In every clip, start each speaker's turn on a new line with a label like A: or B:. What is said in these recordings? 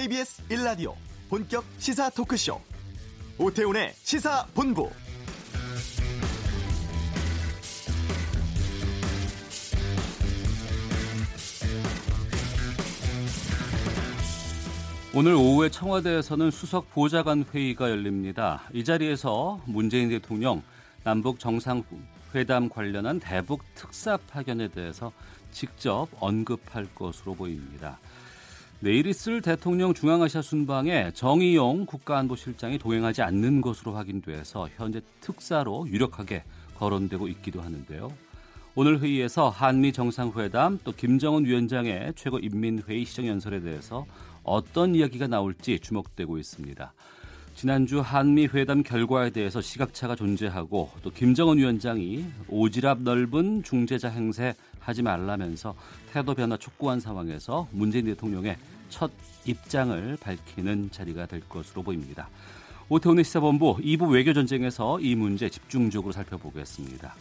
A: KBS 1라디오 본격 시사 토크쇼 오태훈의 시사본부
B: 오늘 오후에 청와대에서는 수석 보좌관 회의가 열립니다. 이 자리에서 문재인 대통령 남북 정상회담 관련한 대북 특사 파견에 대해서 직접 언급할 것으로 보입니다. 내일 있을 대통령 중앙아시아 순방에 정의용 국가안보실장이 동행하지 않는 것으로 확인돼서 현재 특사로 유력하게 거론되고 있기도 하는데요. 오늘 회의에서 한미 정상회담 또 김정은 위원장의 최고인민회의 시정연설에 대해서 어떤 이야기가 나올지 주목되고 있습니다. 지난주 한미 회담 결과에 대해서 시각차가 존재하고 또 김정은 위원장이 오지랖 넓은 중재자 행세 하지 말라면서 태도 변화 촉구한 상황에서 문재인 대통령의 첫 입장을 밝히는 자리가 될 것으로 보입니다. 오태훈의 시사본부 2부 외교전쟁에서 이 문제 집중적으로 살펴보겠습니다.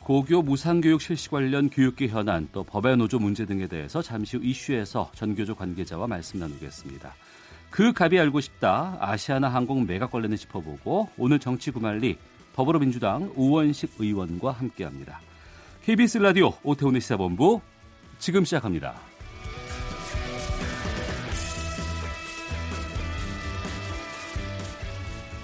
B: 고교 무상교육 실시 관련 교육계 현안 또 법의 노조 문제 등에 대해서 잠시 후 이슈에서 전교조 관계자와 말씀 나누겠습니다. 그 갑이 알고 싶다 아시아나 항공 매각 관련해 짚어보고 오늘 정치 구말리 더불어민주당 우원식 의원과 함께합니다. KBS 라디오 오태훈의 시사본부 지금 시작합니다.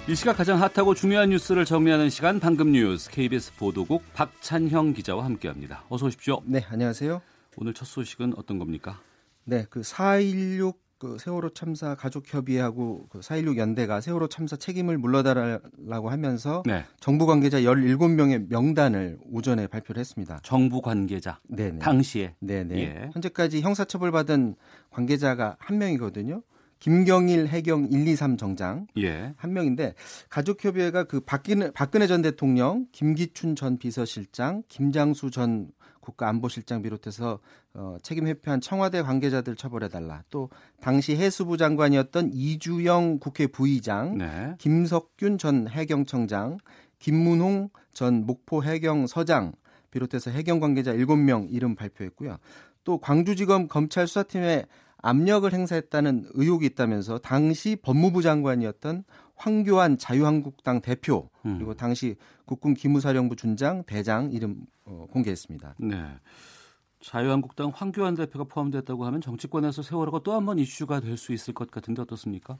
B: 이 시각 가장 핫하고 중요한 뉴스를 정리하는 시간 방금 뉴스 KBS 보도국 박찬형 기자와 함께합니다. 어서 오십시오.
C: 네, 안녕하세요.
B: 오늘 첫 소식은 어떤 겁니까?
C: 네, 그 4.16 그 세월호 참사 가족협의회하고 그 4.16 연대가 세월호 참사 책임을 물러달라고 하면서 네. 정부 관계자 17명의 명단을 오전에 발표를 했습니다.
B: 정부 관계자. 네네. 당시에.
C: 네네. 예. 현재까지 형사처벌받은 관계자가 한 명이거든요. 김경일 해경 123 정장 예. 한 명인데 가족협의회가 그 박근혜, 박근혜 전 대통령, 김기춘 전 비서실장, 김장수 전 국가안보실장 비롯해서 어, 책임 회피한 청와대 관계자들 처벌해달라. 또 당시 해수부 장관이었던 이주영 국회 부의장, 네. 김석균 전 해경청장, 김문홍 전 목포 해경 서장 비롯해서 해경 관계자 7명 이름 발표했고요. 또 광주지검 검찰 수사팀에 압력을 행사했다는 의혹이 있다면서 당시 법무부 장관이었던 황교안 자유한국당 대표 음. 그리고 당시 국군 기무사령부 준장 대장 이름 어, 공개했습니다. 네.
B: 자유한국당 황교안 대표가 포함됐다고 하면 정치권에서 세월호가 또 한 번 이슈가 될 수 있을 것 같은데 어떻습니까?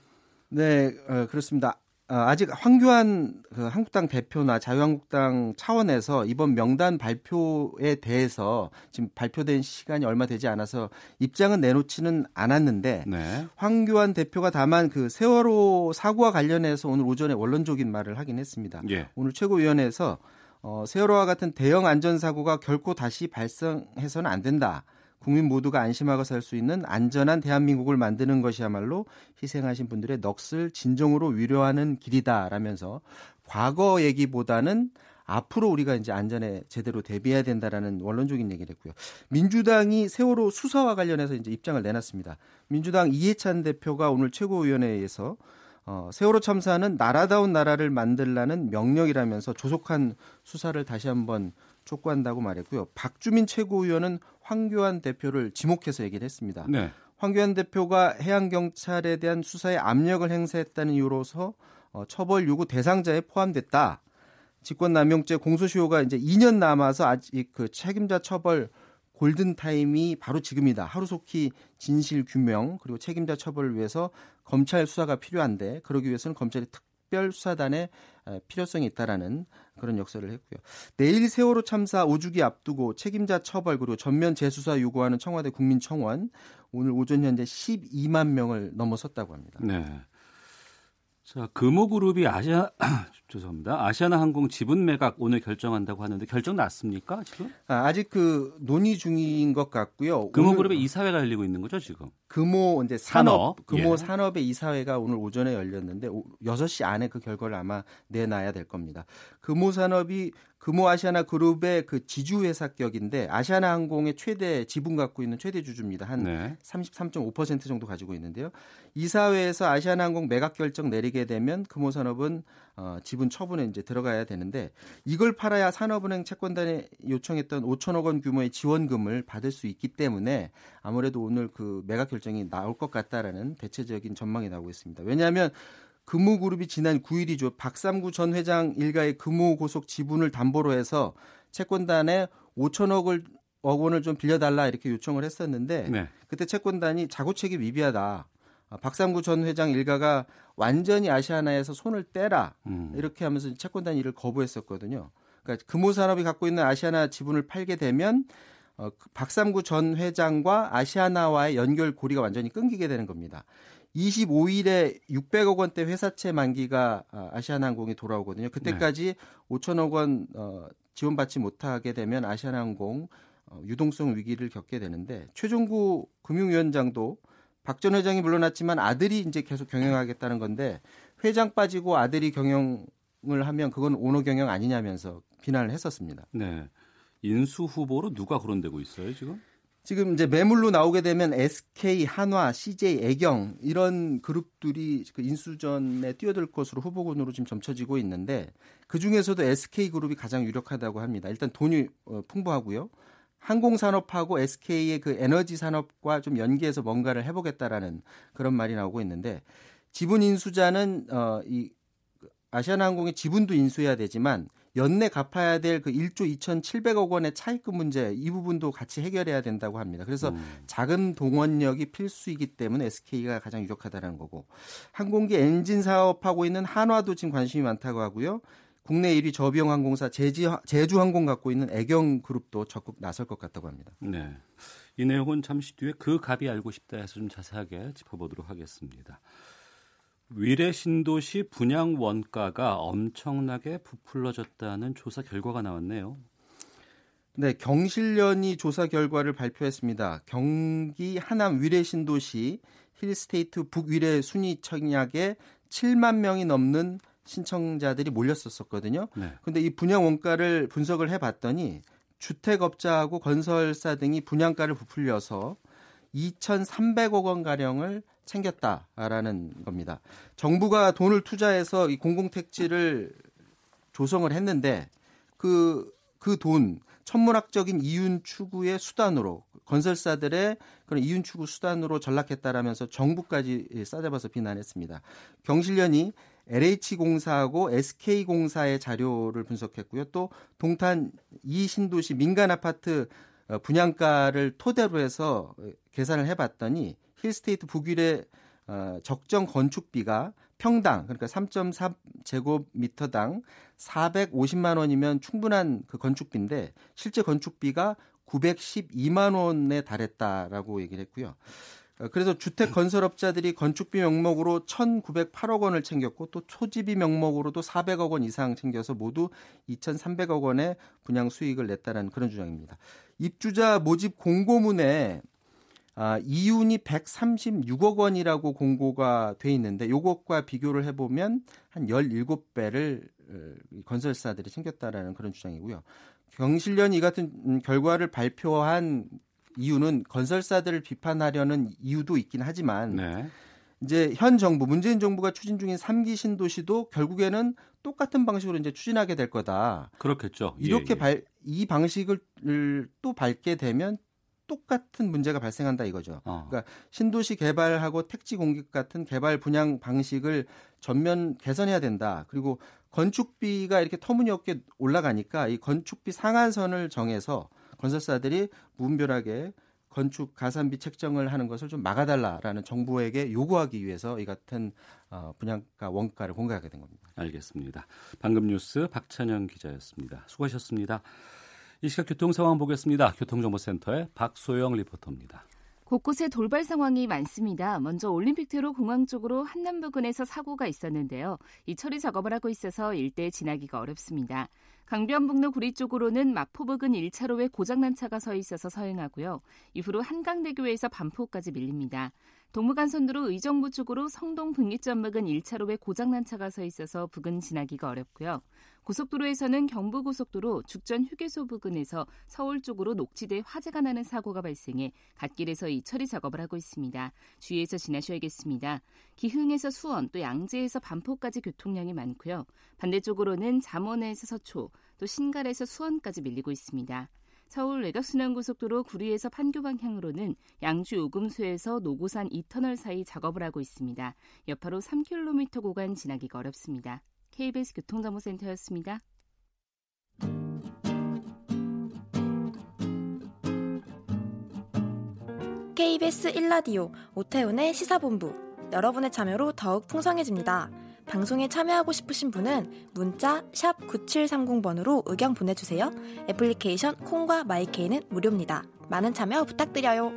C: 네, 어, 그렇습니다. 어, 아직 황교안 그 한국당 대표나 자유한국당 차원에서 이번 명단 발표에 대해서 지금 발표된 시간이 얼마 되지 않아서 입장은 내놓지는 않았는데 네. 황교안 대표가 다만 그 세월호 사고와 관련해서 오늘 오전에 원론적인 말을 하긴 했습니다. 예. 오늘 최고위원회에서 어, 세월호와 같은 대형 안전사고가 결코 다시 발생해서는 안 된다. 국민 모두가 안심하고 살 수 있는 안전한 대한민국을 만드는 것이야말로 희생하신 분들의 넋을 진정으로 위로하는 길이다라면서 과거 얘기보다는 앞으로 우리가 이제 안전에 제대로 대비해야 된다라는 원론적인 얘기를 했고요. 민주당이 세월호 수사와 관련해서 이제 입장을 내놨습니다. 민주당 이해찬 대표가 오늘 최고위원회에서 어, 세월호 참사는 나라다운 나라를 만들라는 명령이라면서 조속한 수사를 다시 한번 촉구한다고 말했고요. 박주민 최고위원은 황교안 대표를 지목해서 얘기를 했습니다. 네. 황교안 대표가 해양경찰에 대한 수사에 압력을 행사했다는 이유로서 어, 처벌 요구 대상자에 포함됐다. 직권남용죄 공소시효가 이제 2년 남아서 아직 그 책임자 처벌 골든 타임이 바로 지금이다. 하루속히 진실 규명 그리고 책임자 처벌을 위해서 검찰 수사가 필요한데 그러기 위해서는 검찰이 특 별 수사단의 필요성이 있다라는 그런 역설을 했고요. 내일 세월호 참사 5주기 앞두고 책임자 처벌 그리고 전면 재수사 요구하는 청와대 국민청원 오늘 오전 현재 12만 명을 넘어섰다고 합니다. 네.
B: 자, 금호그룹이 아시아 죄송합니다. 아시아나 항공 지분 매각 오늘 결정한다고 하는데 결정 났습니까 지금?
C: 아, 직그 논의 중인 것 같고요.
B: 금호그룹의 이사회가 열리고 있는 거죠 지금?
C: 금호 이제 산업, 산업. 금호 예. 산업의 이사회가 오늘 오전에 열렸는데 6시 안에 그 결과를 아마 내놔야 될 겁니다. 금호 산업이 금호 아시아나 그룹의 그 지주 회사격인데 아시아나 항공의 최대 지분 갖고 있는 최대 주주입니다. 한 네. 33.5% 정도 가지고 있는데요. 이사회에서 아시아나 항공 매각 결정 내리게 되면 금호 산업은 어, 지분 처분에 이제 들어가야 되는데 이걸 팔아야 산업은행 채권단에 요청했던 5천억 원 규모의 지원금을 받을 수 있기 때문에 아무래도 오늘 그 매각 결정이 나올 것 같다라는 대체적인 전망이 나오고 있습니다. 왜냐하면 금호그룹이 지난 9일이죠. 박삼구 전 회장 일가의 금호고속 지분을 담보로 해서 채권단에 5천억을 억 원을 좀 빌려달라 이렇게 요청을 했었는데 네. 그때 채권단이 자구책이 위비하다. 아, 박상구 전 회장 일가가 완전히 아시아나에서 손을 떼라 음. 이렇게 하면서 채권단 일을 거부했었거든요. 그러니까 금호산업이 갖고 있는 아시아나 지분을 팔게 되면 어, 그 박삼구 전 회장과 아시아나와의 연결 고리가 완전히 끊기게 되는 겁니다. 25일에 600억 원대 회사채 만기가 아, 아시아나항공이 돌아오거든요. 그때까지 네. 5천억 원 어, 지원받지 못하게 되면 아시아나항공 어, 유동성 위기를 겪게 되는데 최종구 금융위원장도 박 전 회장이 물러났지만 아들이 이제 계속 경영하겠다는 건데 회장 빠지고 아들이 경영을 하면 그건 오너 경영 아니냐면서 비난을 했었습니다.
B: 네. 인수 후보로 누가 거론되고 있어요, 지금?
C: 지금 이제 매물로 나오게 되면 SK, 한화, CJ, 애경 이런 그룹들이 그 인수전에 뛰어들 것으로 후보군으로 지금 점쳐지고 있는데 그 중에서도 SK 그룹이 가장 유력하다고 합니다. 일단 돈이 어, 풍부하고요. 항공산업하고 SK의 그 에너지 산업과 좀 연계해서 뭔가를 해보겠다라는 그런 말이 나오고 있는데 지분 인수자는 어 이 아시아나항공의 지분도 인수해야 되지만 연내 갚아야 될 그 1조 2,700억 원의 차입금 문제 이 부분도 같이 해결해야 된다고 합니다. 그래서 음. 자금 동원력이 필수이기 때문에 SK가 가장 유력하다는 거고 항공기 엔진 사업하고 있는 한화도 지금 관심이 많다고 하고요. 국내 1위 저비용 항공사 제지, 제주항공 갖고 있는 애경그룹도 적극 나설 것 같다고 합니다.
B: 네. 이 내용은 잠시 뒤에 그 갑이 알고 싶다 해서 좀 자세하게 짚어보도록 하겠습니다. 위례 신도시 분양 원가가 엄청나게 부풀러졌다는 조사 결과가 나왔네요.
C: 네, 경실련이 조사 결과를 발표했습니다. 경기 하남 위례 신도시 힐스테이트 북위례 순위 청약에 7만 명이 넘는 신청자들이 몰렸었거든요. 네. 근데 이 분양 원가를 분석을 해 봤더니 주택업자하고 건설사 등이 분양가를 부풀려서 2,300억 원 가량을 챙겼다라는 겁니다. 정부가 돈을 투자해서 이 공공택지를 조성을 했는데 그 그 돈 천문학적인 이윤 추구의 수단으로 건설사들의 그런 이윤 추구 수단으로 전락했다라면서 정부까지 싸잡아서 비난했습니다. 경실련이 LH공사하고 SK공사의 자료를 분석했고요. 또 동탄 이 신도시 민간 아파트 어, 분양가를 토대로 해서 계산을 해봤더니 힐스테이트 북일의 어, 적정 건축비가 평당 그러니까 3.3 제곱미터당 450만 원이면 충분한 그 건축비인데 실제 건축비가 912만 원에 달했다라고 얘기를 했고요. 어, 그래서 주택 건설업자들이 건축비 명목으로 1,908억 원을 챙겼고 또 초지비 명목으로도 400억 원 이상 챙겨서 모두 2,300억 원의 분양 수익을 냈다는 그런 주장입니다. 입주자 모집 공고문에 아, 이윤이 136억 원이라고 공고가 돼 있는데 요것과 비교를 해보면 한 17배를 어, 건설사들이 챙겼다라는 그런 주장이고요. 경실련이 이 같은 결과를 발표한 이유는 건설사들을 비판하려는 이유도 있긴 하지만 네. 이제 현 정부 문재인 정부가 추진 중인 3기 신도시도 결국에는 똑같은 방식으로 이제 추진하게 될 거다.
B: 그렇겠죠.
C: 이렇게 예, 예. 발, 이 방식을 또 밟게 되면 똑같은 문제가 발생한다 이거죠. 어. 그러니까 신도시 개발하고 택지 공급 같은 개발 분양 방식을 전면 개선해야 된다. 그리고 건축비가 이렇게 터무니없게 올라가니까 이 건축비 상한선을 정해서 건설사들이 무분별하게 건축 가산비 책정을 하는 것을 좀 막아달라라는 정부에게 요구하기 위해서 이 같은 어, 분양가 원가를 공개하게 된 겁니다.
B: 알겠습니다. 방금 뉴스 박찬영 기자였습니다. 수고하셨습니다. 이 시각 교통 상황 보겠습니다. 교통정보센터의 박소영 리포터입니다.
D: 곳곳에 돌발 상황이 많습니다. 먼저 올림픽대로 공항 쪽으로 한남 부근에서 사고가 있었는데요. 이 처리 작업을 하고 있어서 일대 지나기가 어렵습니다. 강변북로 구리 쪽으로는 마포 부근 1차로에 고장난 차가 서 있어서 서행하고요. 이후로 한강대교에서 반포까지 밀립니다. 동부간선도로 의정부 쪽으로 성동 분기점막은 1차로에 고장난 차가 서 있어서 부근 지나기가 어렵고요. 고속도로에서는 경부고속도로 죽전 휴게소 부근에서 서울 쪽으로 녹지대 화재가 나는 사고가 발생해 갓길에서 이 처리 작업을 하고 있습니다. 주의해서 지나셔야겠습니다. 기흥에서 수원 또 양재에서 반포까지 교통량이 많고요. 반대쪽으로는 잠원에서 서초 또 신갈에서 수원까지 밀리고 있습니다. 서울 외곽순환고속도로 구리에서 판교 방향으로는 양주 요금소에서 노고산 2터널 사이 작업을 하고 있습니다. 여파로 3km 구간 지나기가 어렵습니다. KBS 교통정보센터였습니다.
E: KBS 1라디오 오태훈의 시사본부 여러분의 참여로 더욱 풍성해집니다. 방송에 참여하고 싶으신 분은 문자 9730번으로 의견 보내주세요. 애플리케이션 콩과 마이케이는 무료입니다. 많은 참여 부탁드려요.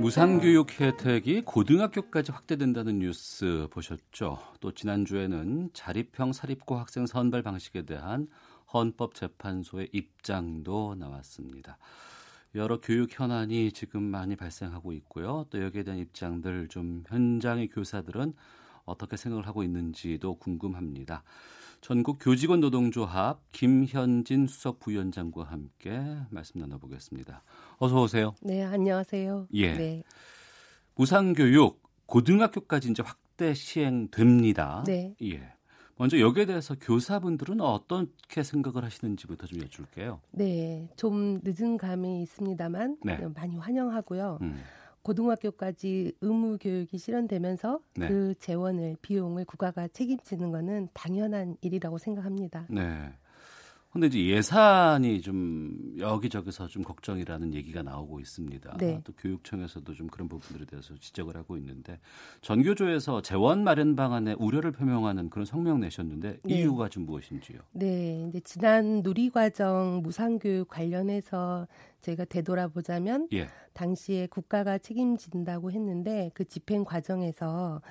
B: 무상교육 혜택이 고등학교까지 확대된다는 뉴스 보셨죠? 또 지난주에는 자립형 사립고 학생 선발 방식에 대한 헌법재판소의 입장도 나왔습니다. 여러 교육 현안이 지금 많이 발생하고 있고요. 또 여기에 대한 입장들 좀 현장의 교사들은 어떻게 생각을 하고 있는지도 궁금합니다. 전국 교직원 노동조합 김현진 수석 부위원장과 함께 말씀 나눠보겠습니다. 어서 오세요.
F: 네, 안녕하세요.
B: 예.
F: 네.
B: 무상교육 고등학교까지 이제 확대 시행됩니다.
F: 네.
B: 예. 먼저 여기에 대해서 교사분들은 어떻게 생각을 하시는지부터 좀 여쭐게요.
F: 네, 좀 늦은 감이 있습니다만
B: 네.
F: 많이 환영하고요.
B: 음.
F: 고등학교까지 의무 교육이 실현되면서
B: 네.
F: 그 재원을 비용을 국가가 책임지는 것은 당연한 일이라고 생각합니다.
B: 네. 근데 이제 예산이 좀 여기저기서 좀 걱정이라는 얘기가 나오고 있습니다.
F: 네.
B: 또 교육청에서도 좀 그런 부분들에 대해서 지적을 하고 있는데 전교조에서 재원 마련 방안에 우려를 표명하는 그런 성명 내셨는데
F: 네.
B: 이유가 좀 무엇인지요?
F: 네, 이제 지난 누리과정 무상교육 관련해서 저희가 되돌아보자면
B: 예.
F: 당시에 국가가 책임진다고 했는데 그 집행 과정에서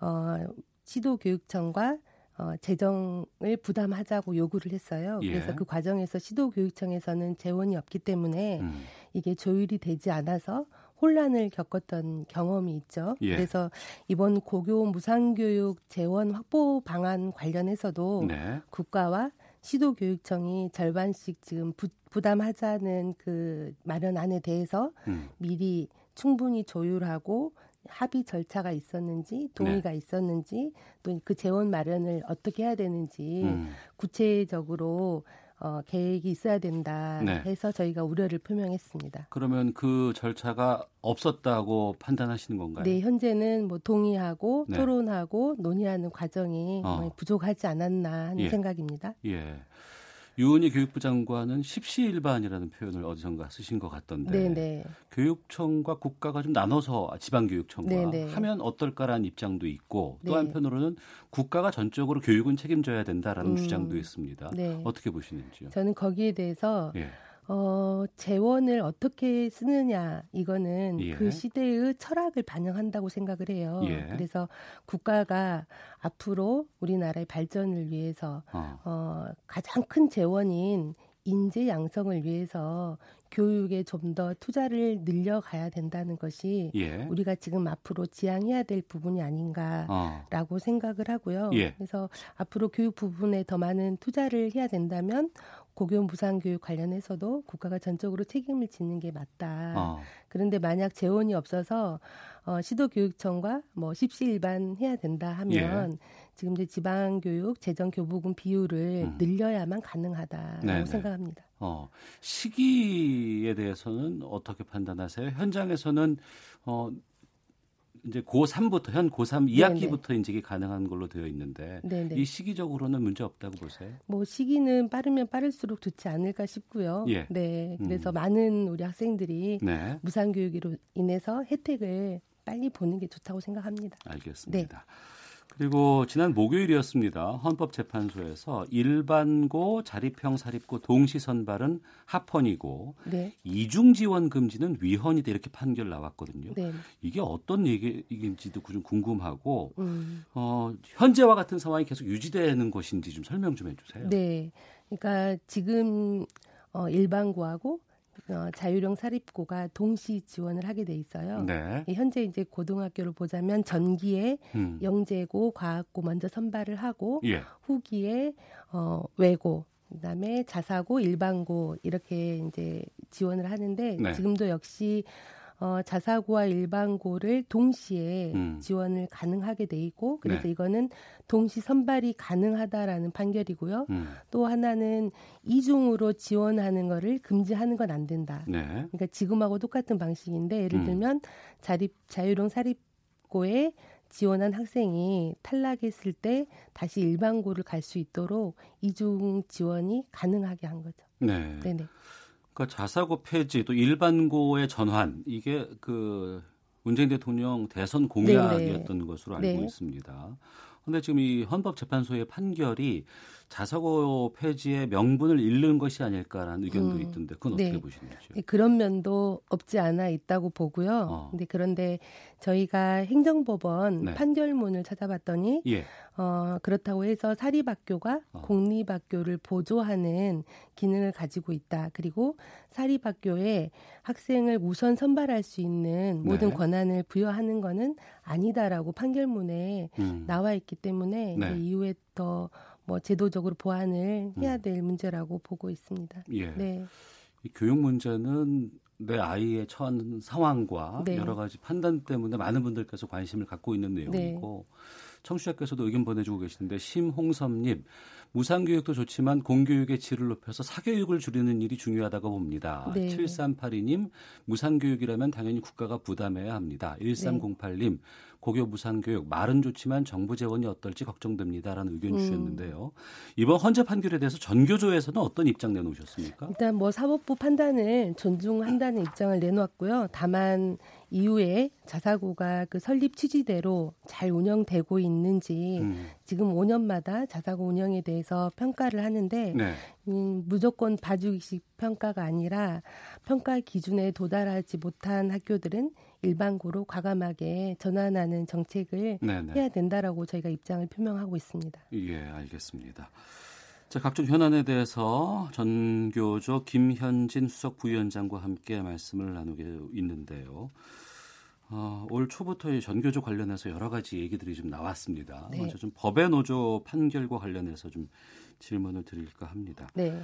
F: 어, 시도교육청과 어, 재정을 부담하자고 요구를 했어요.
B: 예.
F: 그래서 그 과정에서 시도교육청에서는 재원이 없기 때문에
B: 음.
F: 이게 조율이 되지 않아서 혼란을 겪었던 경험이 있죠.
B: 예.
F: 그래서 이번 고교 무상교육 재원 확보 방안 관련해서도
B: 네.
F: 국가와 시도교육청이 절반씩 지금 부, 부담하자는 그 마련안에 대해서
B: 음.
F: 미리 충분히 조율하고 합의 절차가 있었는지 동의가
B: 네.
F: 있었는지 또 그 재원 마련을 어떻게 해야 되는지
B: 음.
F: 구체적으로 어, 계획이 있어야 된다
B: 네.
F: 해서 저희가 우려를 표명했습니다.
B: 그러면 그 절차가 없었다고 판단하시는 건가요?
F: 네, 현재는 뭐 동의하고
B: 네.
F: 토론하고 논의하는 과정이
B: 어.
F: 뭐 부족하지 않았나 하는
B: 예.
F: 생각입니다.
B: 예. 유은희 교육부 장관은 십시일반이라는 표현을 어디선가 쓰신 것 같던데
F: 네, 네.
B: 교육청과 국가가 좀 나눠서 지방교육청과
F: 네, 네.
B: 하면 어떨까라는 입장도 있고 또
F: 네.
B: 한편으로는 국가가 전적으로 교육은 책임져야 된다라는
F: 음.
B: 주장도 있습니다.
F: 네.
B: 어떻게 보시는지요?
F: 저는 거기에 대해서
B: 예.
F: 어, 재원을 어떻게 쓰느냐 이거는
B: 예.
F: 그 시대의 철학을 반영한다고 생각을 해요.
B: 예.
F: 그래서 국가가 앞으로 우리나라의 발전을 위해서
B: 어.
F: 어, 가장 큰 재원인 인재 양성을 위해서 교육에 좀 더 투자를 늘려가야 된다는 것이
B: 예.
F: 우리가 지금 앞으로 지향해야 될 부분이 아닌가.
B: 어.
F: 라고 생각을 하고요.
B: 예.
F: 그래서 앞으로 교육 부분에 더 많은 투자를 해야 된다면 고교 무상 교육 관련해서도 국가가 전적으로 책임을 지는 게 맞다.
B: 어.
F: 그런데 만약 재원이 없어서 어, 시도교육청과 뭐 십시일반 해야 된다 하면
B: 예.
F: 지금 이제 지방교육 재정 교부금 비율을
B: 음.
F: 늘려야만 가능하다라고
B: 네네.
F: 생각합니다.
B: 어, 시기에 대해서는 어떻게 판단하세요? 현장에서는 어 이제 고3부터 현 고3 2학기부터 이제 이게 가능한 걸로 되어 있는데
F: 네네.
B: 이 시기적으로는 문제 없다고 보세요?
F: 뭐 시기는 빠르면 빠를수록 좋지 않을까 싶고요.
B: 예.
F: 네. 그래서
B: 음.
F: 많은 우리 학생들이
B: 네,
F: 무상 교육으로 인해서 혜택을 빨리 보는 게 좋다고 생각합니다.
B: 알겠습니다. 그리고 지난 목요일이었습니다. 헌법재판소에서 일반고, 자립형, 사립고 동시 선발은 합헌이고
F: 네,
B: 이중 지원 금지는 위헌이다 이렇게 판결 나왔거든요.
F: 네,
B: 이게 어떤 얘기인지도 좀 궁금하고
F: 음,
B: 어, 현재와 같은 상황이 계속 유지되는 것인지 좀 설명 좀 해주세요.
F: 네. 그러니까 지금 어, 일반고하고 어, 자율형 사립고가 동시 지원을 하게 돼 있어요. 네. 현재 이제 고등학교를 보자면 전기에 음. 영재고, 과학고 먼저 선발을 하고 예. 후기에 어, 외고, 그다음에 자사고, 일반고 이렇게 이제 지원을 하는데 네. 지금도 역시 어, 자사고와 일반고를 동시에 음. 지원을 가능하게 돼 있고 그래서 네. 이거는 동시 선발이 가능하다라는 판결이고요. 음. 또 하나는 이중으로 지원하는 거를 금지하는 건 안 된다. 네. 그러니까 지금하고 똑같은 방식인데 예를 음. 들면 자립 자유형 사립고에 지원한 학생이 탈락했을 때 다시 일반고를 갈 수 있도록 이중 지원이 가능하게 한 거죠. 네. 네네.
B: 그러니까 자사고 폐지 또 일반고의 전환 이게 그 문재인 대통령 대선 공약이었던 네네. 것으로 알고 네. 있습니다. 그런데 지금 이 헌법재판소의 판결이 자사고 폐지의 명분을 잃는 것이 아닐까라는 의견도 음, 있던데 그건 어떻게 네. 보시는지요?
F: 네, 그런 면도 없지 않아 있다고 보고요. 어. 근데 그런데 저희가 행정법원 네. 판결문을 찾아봤더니 예. 어, 그렇다고 해서 사립학교가 어. 공립학교를 보조하는 기능을 가지고 있다. 그리고 사립학교에 학생을 우선 선발할 수 있는 모든 네. 권한을 부여하는 것은 아니다라고 판결문에 음. 나와 있기 때문에 네. 이후에 더 뭐 제도적으로 보완을 해야 음. 될 음. 문제라고 보고 있습니다. 예. 네.
B: 이 교육 문제는 내 아이의 처한 상황과 네. 여러 가지 판단 때문에 많은 분들께서 관심을 갖고 있는 내용이고 네. 청취자께서도 의견 보내주고 계시는데 심홍섭님 무상교육도 좋지만 공교육의 질을 높여서 사교육을 줄이는 일이 중요하다고 봅니다. 네. 7382님 무상교육이라면 당연히 국가가 부담해야 합니다. 1308님 고교 무상교육 말은 좋지만 정부 재원이 어떨지 걱정됩니다라는 의견 음. 주셨는데요. 이번 헌재 판결에 대해서 전교조에서는 어떤 입장 내놓으셨습니까?
F: 일단 뭐 사법부 판단을 존중한다는 입장을 내놓았고요. 다만 이후에 자사고가 그 설립 취지대로 잘 운영되고 있는지 음. 지금 5년마다 자사고 운영에 대해서 평가를 하는데 네. 음, 무조건 봐주기식 평가가 아니라 평가 기준에 도달하지 못한 학교들은 일반고로 과감하게 전환하는 정책을 네네. 해야 된다라고 저희가 입장을 표명하고 있습니다.
B: 예, 알겠습니다. 자, 각종 현안에 대해서 전교조 김현진 수석 부위원장과 함께 말씀을 나누게 있는데요. 어, 올 초부터 전교조 관련해서 여러 가지 얘기들이 좀 나왔습니다. 네. 먼저 좀 법의 노조 판결과 관련해서 좀 질문을 드릴까 합니다. 네.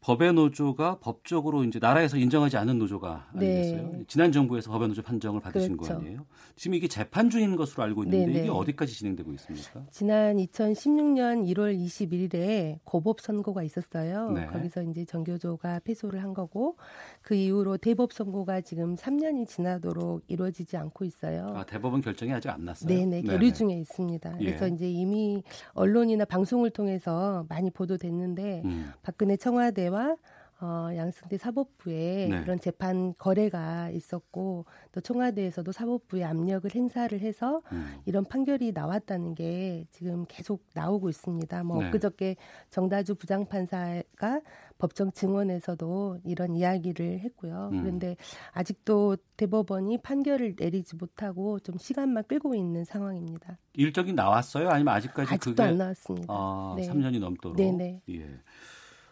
B: 법의 노조가 법적으로 이제 나라에서 인정하지 않은 노조가 아니겠어요? 네. 지난 정부에서 법의 노조 판정을 받으신 그렇죠. 거 아니에요? 지금 이게 재판 중인 것으로 알고 있는데 네네. 이게 어디까지 진행되고 있습니까?
F: 지난 2016년 1월 21일에 고법 선고가 있었어요. 네. 거기서 이제 정교조가 패소를 한 거고 그 이후로 대법 선고가 지금 3년이 지나도록 이루어지지 않고 있어요.
B: 아, 대법원 결정이 아직 안 났어요?
F: 네네, 계류 중에 있습니다. 예. 그래서 이제 이미 언론이나 방송을 통해서 많이 보도됐는데 음. 박근혜 청와대와 어, 양승태 사법부에 네. 그런 재판 거래가 있었고 또 청와대에서도 사법부에 압력을 행사를 해서 음. 이런 판결이 나왔다는 게 지금 계속 나오고 있습니다. 뭐 네. 엊그저께 정다주 부장판사가 법정 증언에서도 이런 이야기를 했고요. 음. 그런데 아직도 대법원이 판결을 내리지 못하고 좀 시간만 끌고 있는 상황입니다.
B: 일정이 나왔어요? 아니면 아직까지
F: 아직도
B: 그게
F: 안 나왔습니다.
B: 아, 네. 3년이 넘도록. 네네. 예.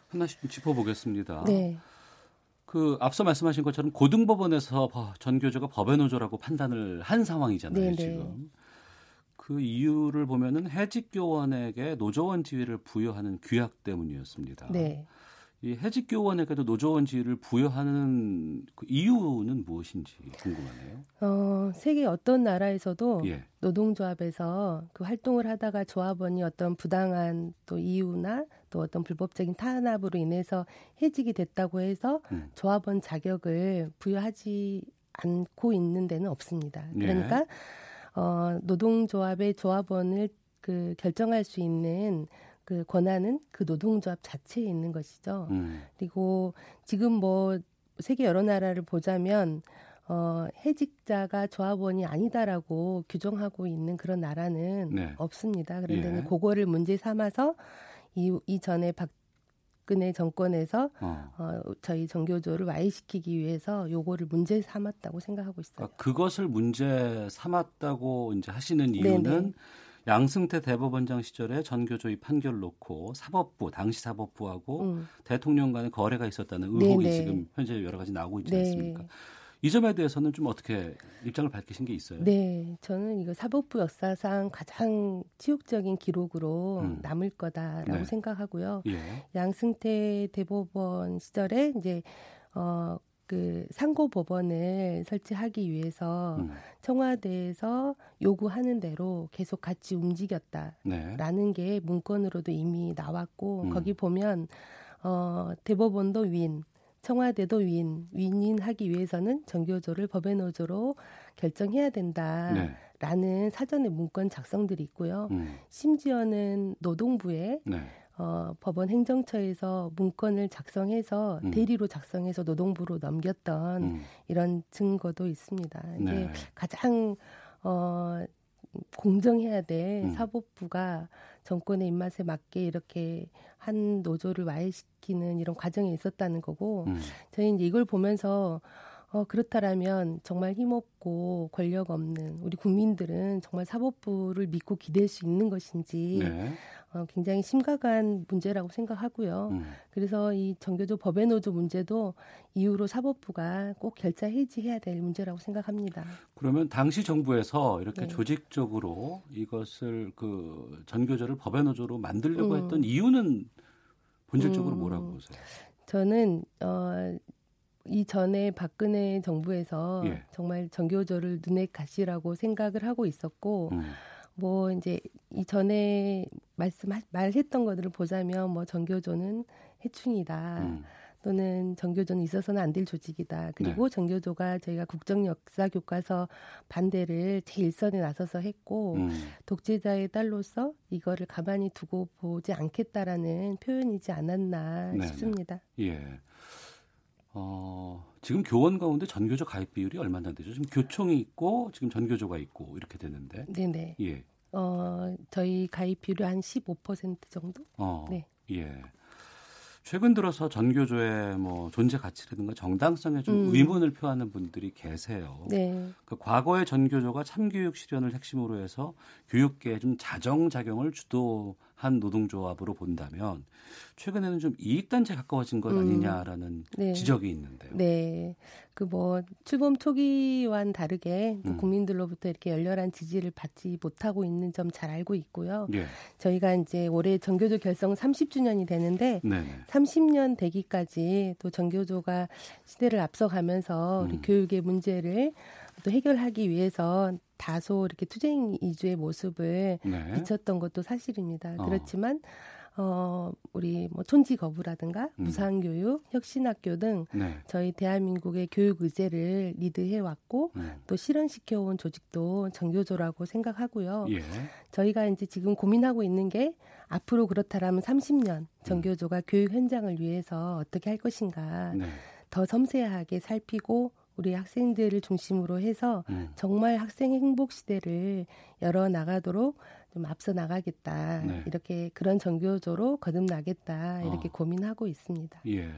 B: 하나씩 짚어보겠습니다. 네. 그 앞서 말씀하신 것처럼 고등법원에서 전교조가 법의 노조라고 판단을 한 상황이잖아요, 네네. 지금. 그 이유를 보면은 해직 교원에게 노조원 지위를 부여하는 규약 때문이었습니다. 네. 이 해직 교원에게도 노조원 지위를 부여하는 그 이유는 무엇인지 궁금하네요.
F: 어, 세계 어떤 나라에서도 예. 노동조합에서 그 활동을 하다가 조합원이 어떤 부당한 또 이유나 또 어떤 불법적인 탄압으로 인해서 해직이 됐다고 해서 음. 조합원 자격을 부여하지 않고 있는 데는 없습니다. 예. 그러니까 예. 어, 노동조합의 조합원을 그 결정할 수 있는 그 권한은 그 노동조합 자체에 있는 것이죠. 음. 그리고 지금 뭐 세계 여러 나라를 보자면 어, 해직자가 조합원이 아니다라고 규정하고 있는 그런 나라는 네. 없습니다. 그런데 예. 그거를 문제 삼아서 이, 이전에 박근혜 정권에서 어. 어, 저희 정교조를 와해시키기 위해서 요거를 문제 삼았다고 생각하고 있어요.
B: 그러니까 그것을 문제 삼았다고 이제 하시는 이유는 네네. 양승태 대법원장 시절에 전교조의 판결을 놓고 사법부 당시 사법부하고 음. 대통령 간의 거래가 있었다는 의혹이 네네. 지금 현재 여러 가지 나오고 있지 네. 않습니까? 이 점에 대해서는 좀 어떻게 입장을 밝히신 게 있어요?
F: 네, 저는 이거 사법부 역사상 가장 치욕적인 기록으로 음. 남을 거다라고 네. 생각하고요. 예. 양승태 대법원 시절에 이제 어. 그 상고 법원을 설치하기 위해서 음. 청와대에서 요구하는 대로 계속 같이 움직였다라는 네. 게 문건으로도 이미 나왔고 음. 거기 보면 어 대법원도 윈, 청와대도 윈, 윈윈하기 위해서는 정교조를 법의 노조로 결정해야 된다라는 네. 사전의 문건 작성들이 있고요. 음. 심지어는 노동부에 네. 어, 법원 행정처에서 문건을 작성해서 음. 대리로 작성해서 노동부로 넘겼던 음. 이런 증거도 있습니다. 이게 네. 가장 어, 공정해야 될 음. 사법부가 정권의 입맛에 맞게 이렇게 한 노조를 와해시키는 이런 과정이 있었다는 거고 음. 저희 이제 이걸 보면서 어, 그렇다라면 정말 힘없고 권력 없는 우리 국민들은 정말 사법부를 믿고 기댈 수 있는 것인지 네. 어, 굉장히 심각한 문제라고 생각하고요. 음. 그래서 이 정교조 법의 노조 문제도 이후로 사법부가 꼭 결자 해지해야 될 문제라고 생각합니다.
B: 그러면 당시 정부에서 이렇게 네. 조직적으로 이것을 그 전교조를 법의 노조로 만들려고 음. 했던 이유는 본질적으로 음. 뭐라고 보세요?
F: 저는 어 이전에 박근혜 정부에서 예. 정말 정교조를 눈에 가시라고 생각을 하고 있었고 음. 뭐 이제 이전에 말씀 말했던 것들을 보자면 뭐 정교조는 해충이다. 음. 또는 정교조는 있어서는 안 될 조직이다. 그리고 네. 정교조가 저희가 국정 역사 교과서 반대를 제일선에 나서서 했고 음. 독재자의 딸로서 이거를 가만히 두고 보지 않겠다라는 표현이지 않았나 네. 싶습니다.
B: 예. 어, 지금 교원 가운데 전교조 가입 비율이 얼마나 되죠? 지금 교총이 있고 지금 전교조가 있고 이렇게 되는데.
F: 네네. 예. 어, 저희 가입 비율이 한 15% 정도?
B: 어, 네. 예. 최근 들어서 전교조의 뭐 존재 가치라든가 정당성에 좀 음. 의문을 표하는 분들이 계세요. 네. 그 과거의 전교조가 참교육 실현을 핵심으로 해서 교육계에 좀 자정작용을 주도 한 노동조합으로 본다면 최근에는 좀 이익단체 가까워진 것 음. 아니냐라는 음. 네. 지적이 있는데요.
F: 네. 그 뭐 출범 초기와는 다르게 음. 국민들로부터 이렇게 열렬한 지지를 받지 못하고 있는 점 잘 알고 있고요. 예. 저희가 이제 올해 전교조 결성 30주년이 되는데 네네. 30년 되기까지 또 전교조가 시대를 앞서가면서 우리 음. 교육의 문제를 또 해결하기 위해서 다소 이렇게 투쟁 이주의 모습을 네. 비쳤던 것도 사실입니다. 어. 그렇지만 어, 우리 뭐 촌지 거부라든가 음. 무상 교육, 혁신학교 등 네. 저희 대한민국의 교육 의제를 리드해 왔고 음. 또 실현시켜 온 조직도 정교조라고 생각하고요. 예. 저희가 이제 지금 고민하고 있는 게 앞으로 그렇다라면 30년 정교조가 음. 교육 현장을 위해서 어떻게 할 것인가 네. 더 섬세하게 살피고 우리 학생들을 중심으로 해서 음. 정말 학생 행복 시대를 열어 나가도록 좀 앞서 나가겠다. 네. 이렇게 그런 정교조로 거듭나겠다. 이렇게 어. 고민하고 있습니다.
B: 예.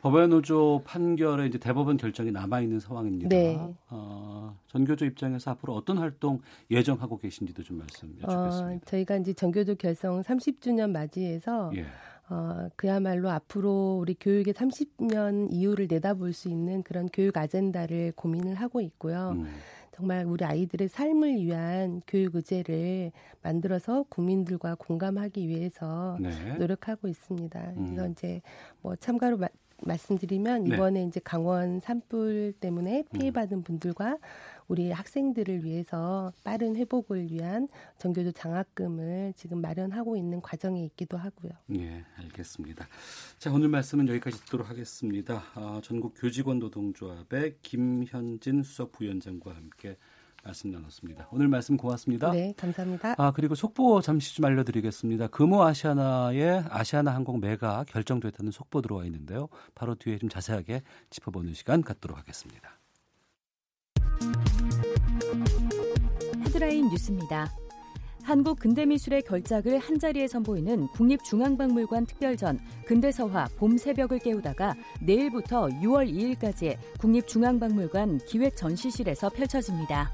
B: 법원 노조 판결에 이제 대법원 결정이 남아 있는 상황입니다. 네. 어, 전교조 입장에서 앞으로 어떤 활동 예정하고 계신지도 좀 말씀 여쭙겠습니다. 어,
F: 저희가 이제 전교조 결성 30주년 맞이해서 예. 어, 그야말로 앞으로 우리 교육의 30년 이후를 내다볼 수 있는 그런 교육 아젠다를 고민을 하고 있고요. 음. 정말 우리 아이들의 삶을 위한 교육 의제를 만들어서 국민들과 공감하기 위해서 네. 노력하고 있습니다. 음. 그래서 이제 뭐 참가로 마, 말씀드리면 네. 이번에 네. 이제 강원 산불 때문에 피해받은 분들과 우리 학생들을 위해서 빠른 회복을 위한 정교조 장학금을 지금 마련하고 있는 과정에 있기도 하고요.
B: 네, 알겠습니다. 자, 오늘 말씀은 여기까지 듣도록 하겠습니다. 아, 전국 교직원 노동조합의 김현진 수석 부위원장과 함께 말씀 나눴습니다. 오늘 말씀 고맙습니다.
F: 네, 감사합니다.
B: 아, 그리고 속보 잠시 좀 알려드리겠습니다. 금호 아시아나의 아시아나 항공 매가 결정됐다는 속보 들어와 있는데요. 바로 뒤에 좀 자세하게 짚어보는 시간 갖도록 하겠습니다.
G: 헤드라인 뉴스입니다. 한국 근대미술의 결작을 한자리에 선보이는 국립중앙박물관 특별전 근대서화 봄 새벽을 깨우다가 내일부터 6월 2일까지 국립중앙박물관 기획전시실에서 펼쳐집니다.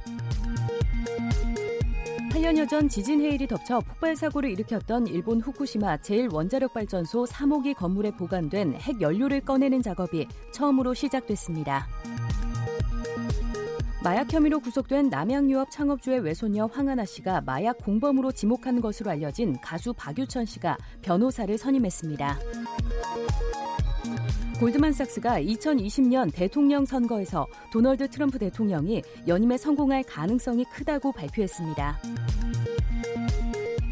G: 8년여 전 지진 해일이 덮쳐 폭발 사고를 일으켰던 일본 후쿠시마 제1원자력발전소 3호기 건물에 보관된 핵 연료를 꺼내는 작업이 처음으로 시작됐습니다. 마약 혐의로 구속된 남양유업 창업주의 외손녀 황하나 씨가 마약 공범으로 지목한 것으로 알려진 가수 박유천 씨가 변호사를 선임했습니다. 골드만삭스가 2020년 대통령 선거에서 도널드 트럼프 대통령이 연임에 성공할 가능성이 크다고 발표했습니다.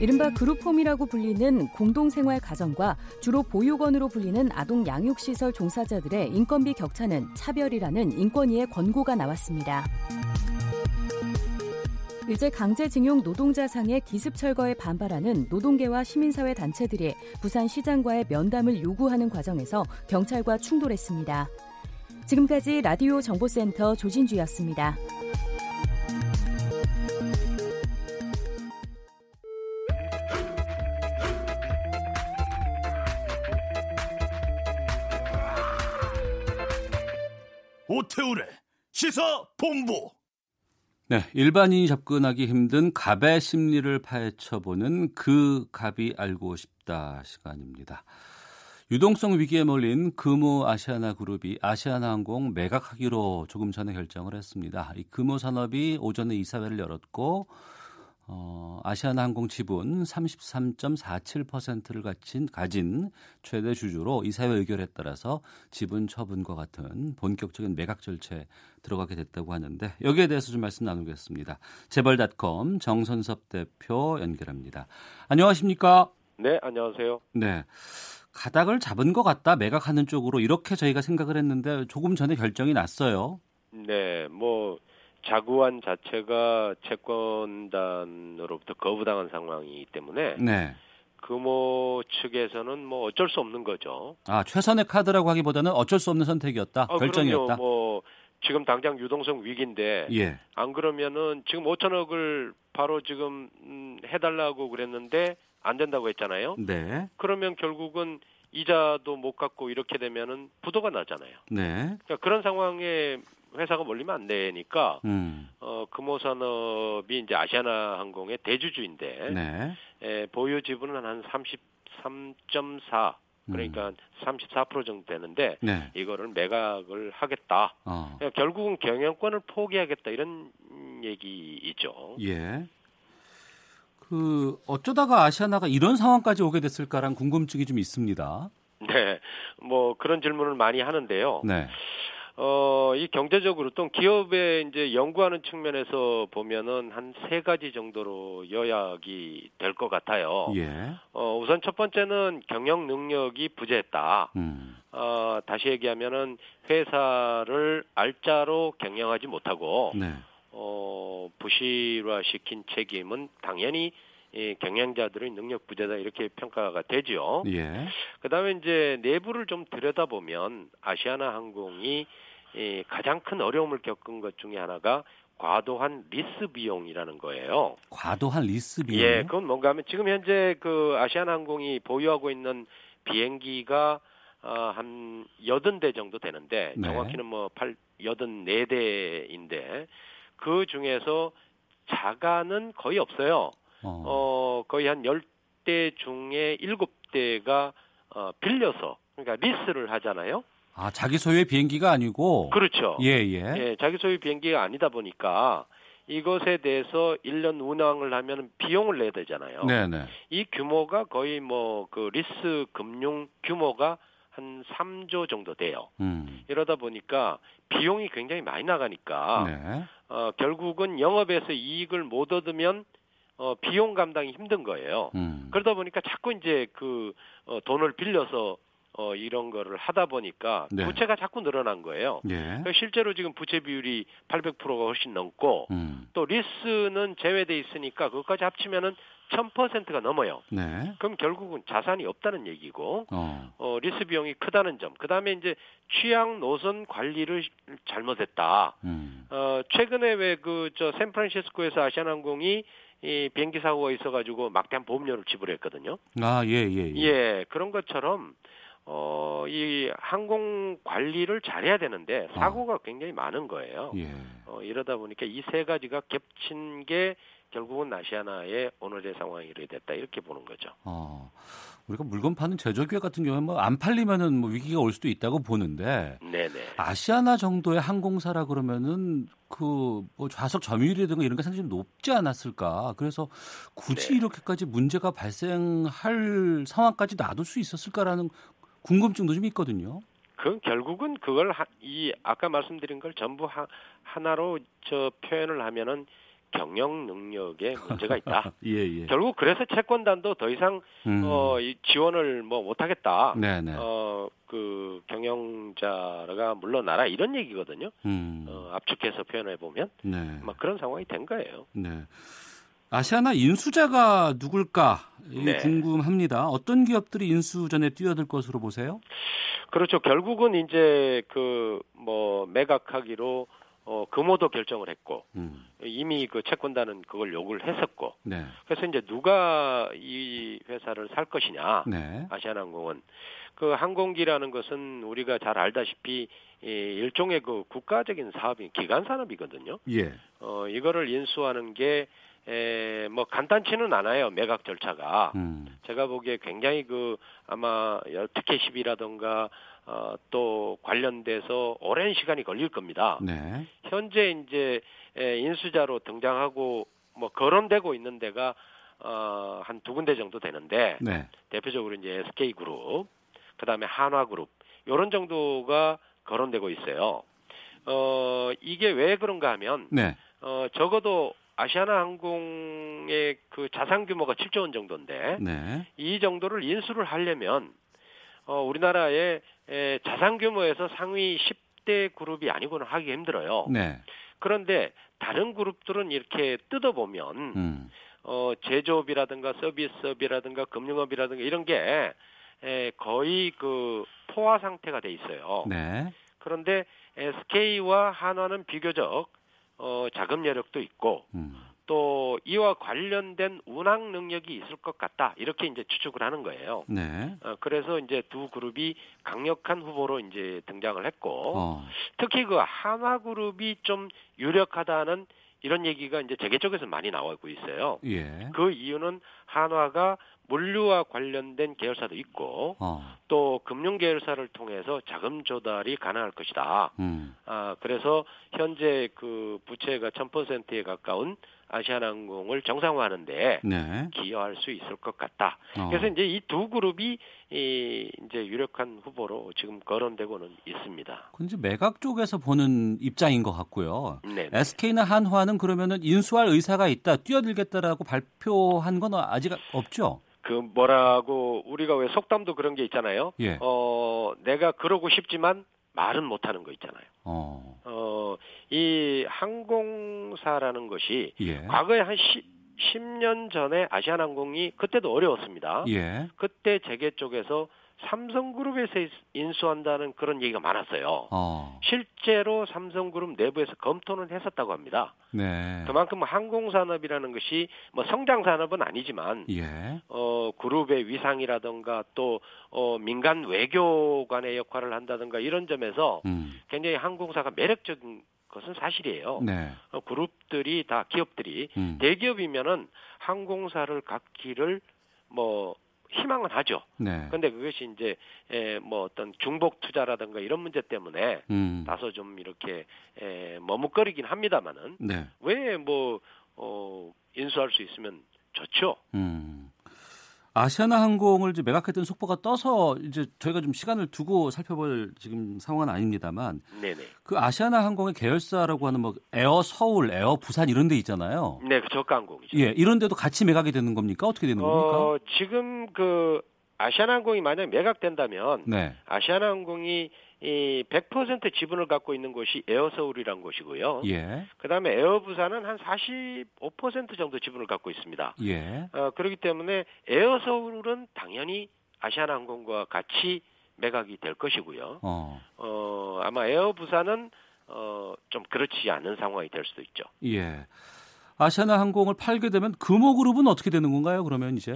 G: 이른바 그룹홈이라고 불리는 공동생활 가정과 주로 보육원으로 불리는 아동 양육시설 종사자들의 인건비 격차는 차별이라는 인권위의 권고가 나왔습니다. 일제 강제징용 노동자상의 기습 철거에 반발하는 노동계와 시민사회 단체들이 부산시장과의 면담을 요구하는 과정에서 경찰과 충돌했습니다. 지금까지 라디오 정보센터 조진주였습니다.
A: 오태우래 시사 본부.
B: 네, 일반인이 접근하기 힘든 갑의 심리를 파헤쳐보는 그 갑이 알고 싶다 시간입니다. 유동성 위기에 몰린 금호 아시아나 그룹이 아시아나항공 매각하기로 조금 전에 결정을 했습니다. 이 금호 산업이 오전에 이사회를 열었고 어, 아시아나항공 지분 33.47%를 가진, 가진 최대 주주로 이사회 의결에 따라서 지분 처분과 같은 본격적인 매각 절차에 들어가게 됐다고 하는데 여기에 대해서 좀 말씀 나누겠습니다. 재벌닷컴 정선섭 대표 연결합니다. 안녕하십니까?
H: 네, 안녕하세요.
B: 네. 가닥을 잡은 것 같다 매각하는 쪽으로 이렇게 저희가 생각을 했는데 조금 전에 결정이 났어요.
H: 네, 뭐 자구안 자체가 채권단으로부터 거부당한 상황이기 때문에 네. 금호 측에서는 뭐 어쩔 수 없는 거죠.
B: 아 최선의 카드라고 하기보다는 어쩔 수 없는 선택이었다. 아, 결정이었다.
H: 뭐 지금 당장 유동성 위기인데 예. 안 그러면은 지금 5천억을 바로 지금 음, 해달라고 그랬는데 안 된다고 했잖아요. 네. 그러면 결국은 이자도 못 갚고 이렇게 되면은 부도가 나잖아요. 네. 그러니까 그런 상황에 회사가 몰리면 안 되니까 음. 어 금호산업이 이제 아시아나 항공의 대주주인데 네. 에, 보유 지분은 한 33.4 그러니까 음. 34% 정도 되는데 네. 이거를 매각을 하겠다. 어. 그러니까 결국은 경영권을 포기하겠다 이런 얘기이죠. 예.
B: 그 어쩌다가 아시아나가 이런 상황까지 오게 됐을까란 궁금증이 좀 있습니다.
H: 네, 뭐 그런 질문을 많이 하는데요. 네. 어, 이 경제적으로 또 기업에 이제 연구하는 측면에서 보면은 한 세 가지 정도로 요약이 될 것 같아요. 예. 어, 우선 첫 번째는 경영 능력이 부재했다. 음. 어, 다시 얘기하면은 회사를 알짜로 경영하지 못하고 네. 어, 부실화시킨 책임은 당연히 이 경영자들의 능력 부재다 이렇게 평가가 되죠. 예. 그다음에 이제 내부를 좀 들여다보면 아시아나 항공이 이 가장 큰 어려움을 겪은 것 중에 하나가 과도한 리스 비용이라는 거예요.
B: 과도한 리스 비용.
H: 예, 그건 뭔가 하면 지금 현재 그 아시아나항공이 보유하고 있는 비행기가 어, 한 여든 대 정도 되는데 네. 정확히는 뭐 팔, 여든 네 대인데 그 중에서 자가는 거의 없어요. 어, 어 거의 한열대 중에 일곱 대가 어, 빌려서 그러니까 리스를 하잖아요.
B: 아, 자기 소유의 비행기가 아니고
H: 그렇죠. 예, 예. 예, 자기 소유 비행기가 아니다 보니까 이것에 대해서 1년 운항을 하면 비용을 내야 되잖아요. 네, 네. 이 규모가 거의 뭐 그 리스 금융 규모가 한 3조 정도 돼요. 음. 이러다 보니까 비용이 굉장히 많이 나가니까 네. 어, 결국은 영업에서 이익을 못 얻으면 어, 비용 감당이 힘든 거예요. 음. 그러다 보니까 자꾸 이제 그 어, 돈을 빌려서 어, 이런 거를 하다 보니까 네. 부채가 자꾸 늘어난 거예요. 예. 그러니까 실제로 지금 부채 비율이 800%가 훨씬 넘고 음. 또 리스는 제외돼 있으니까 그것까지 합치면은 1000%가 넘어요. 네. 그럼 결국은 자산이 없다는 얘기고 어. 어 리스 비용이 크다는 점. 그다음에 이제 취항 노선 관리를 잘못했다. 음. 어 최근에 왜 그 저 샌프란시스코에서 아시아나항공이 이 비행기 사고가 있어가지고 막대한 보험료를 지불했거든요.
B: 아, 예, 예,
H: 예. 예, 그런 것처럼 어, 이 항공 관리를 잘해야 되는데 사고가 어. 굉장히 많은 거예요. 예. 어, 이러다 보니까 이 세 가지가 겹친 게 결국은 아시아나의 오늘의 상황이 이렇게 됐다 이렇게 보는 거죠. 어,
B: 우리가 물건 파는 제조기업 같은 경우는 뭐 안 팔리면은 뭐 위기가 올 수도 있다고 보는데 네네. 아시아나 정도의 항공사라 그러면은 그 뭐 좌석 점유율이든가 이런 게 상당히 높지 않았을까. 그래서 굳이 네. 이렇게까지 문제가 발생할 상황까지 놔둘 수 있었을까라는 궁금증도 좀 있거든요.
H: 그 결국은 그걸 하, 이 아까 말씀드린 걸 전부 하, 하나로 저 표현을 하면은 경영 능력에 문제가 있다. 예, 예. 결국 그래서 채권단도 더 이상 음. 어, 이 지원을 뭐 못하겠다. 네네. 어, 그 경영자가 물러나라 이런 얘기거든요. 음. 어, 압축해서 표현해 보면 네. 막 그런 상황이 된 거예요. 네.
B: 아시아나 인수자가 누굴까 네. 궁금합니다. 어떤 기업들이 인수전에 뛰어들 것으로 보세요?
H: 그렇죠. 결국은 이제 그 뭐 매각하기로 어, 금호도 결정을 했고 음. 이미 그 채권단은 그걸 요구를 했었고 네. 그래서 이제 누가 이 회사를 살 것이냐 네. 아시아나항공은 그 항공기라는 것은 우리가 잘 알다시피 이 일종의 그 국가적인 사업이 기간 산업이거든요. 예. 어 이거를 인수하는 게 에, 뭐 간단치는 않아요 매각 절차가. 음. 제가 보기에 굉장히 그 아마 특혜십이라던가 어, 또 관련돼서 오랜 시간이 걸릴 겁니다. 네. 현재 이제 인수자로 등장하고 뭐 거론되고 있는 데가 어, 한 두 군데 정도 되는데 네. 대표적으로 이제 SK 그룹, 그다음에 한화 그룹 요런 정도가 거론되고 있어요. 어, 이게 왜 그런가 하면 네. 어, 적어도 아시아나 항공의 그 자산 규모가 7조 원 정도인데 네. 이 정도를 인수를 하려면 어, 우리나라의 에, 자산 규모에서 상위 10대 그룹이 아니고는 하기 힘들어요. 네. 그런데 다른 그룹들은 이렇게 뜯어보면 음. 어, 제조업이라든가 서비스업이라든가 금융업이라든가 이런 게 에, 거의 그 포화 상태가 돼 있어요. 네. 그런데 SK와 한화는 비교적 어, 자금 여력도 있고 음. 또 이와 관련된 운항 능력이 있을 것 같다 이렇게 이제 추측을 하는 거예요. 네. 어, 그래서 이제 두 그룹이 강력한 후보로 이제 등장을 했고 어. 특히 그 한화 그룹이 좀 유력하다는 이런 얘기가 이제 재계 쪽에서 많이 나오고 있어요. 예. 그 이유는 한화가 물류와 관련된 계열사도 있고 어. 또 금융 계열사를 통해서 자금 조달이 가능할 것이다. 음. 아 그래서 현재 그 부채가 1000%에 가까운 아시아나항공을 정상화하는데 네. 기여할 수 있을 것 같다. 어. 그래서 이제 이 두 그룹이 이 이제 유력한 후보로 지금 거론되고는 있습니다.
B: 근데 매각 쪽에서 보는 입장인 것 같고요. 네네. SK나 한화는 그러면은 인수할 의사가 있다, 뛰어들겠다라고 발표한 건 아직 없죠.
H: 그 뭐라고 우리가 왜 속담도 그런 게 있잖아요. 예. 어 내가 그러고 싶지만 말은 못하는 거 있잖아요. 어. 어, 이 항공사라는 것이 예. 과거에 한 10, 10년 전에 아시아나항공이 그때도 어려웠습니다. 예. 그때 재계 쪽에서 삼성그룹에서 인수한다는 그런 얘기가 많았어요. 어. 실제로 삼성그룹 내부에서 검토는 했었다고 합니다. 네. 그만큼 항공산업이라는 것이 뭐 성장산업은 아니지만 예. 어, 그룹의 위상이라든가 또 어, 민간 외교관의 역할을 한다든가 이런 점에서 음. 굉장히 항공사가 매력적인 것은 사실이에요. 네. 어, 그룹들이 다 기업들이 음. 대기업이면은 항공사를 갖기를 뭐 희망은 하죠. 네. 그런데 그것이 이제 에, 뭐 어떤 중복 투자라든가 이런 문제 때문에 음. 다소 좀 이렇게 에, 머뭇거리긴 합니다만은 네. 왜뭐 어, 인수할 수 있으면 좋죠. 음.
B: 아시아나 항공을 이제 매각했던 속보가 떠서 이제 저희가 좀 시간을 두고 살펴볼 지금 상황은 아닙니다만 네네. 그 아시아나 항공의 계열사라고 하는 뭐 에어 서울, 에어 부산 이런 데 있잖아요.
H: 네, 그 저가 항공이죠.
B: 예, 이런 데도 같이 매각이 되는 겁니까? 어떻게 되는 겁니까? 어,
H: 지금 그 아시아나 항공이 만약 매각된다면 네. 아시아나 항공이 이 100% 지분을 갖고 있는 곳이 에어서울이란 곳이고요. 예. 그다음에 에어부산은 한 45% 정도 지분을 갖고 있습니다. 예. 어, 그렇기 때문에 에어서울은 당연히 아시아나항공과 같이 매각이 될 것이고요. 어, 어 아마 에어부산은 어, 좀 그렇지 않은 상황이 될 수도 있죠.
B: 예. 아시아나 항공을 팔게 되면 금호그룹은 어떻게 되는 건가요? 그러면 이제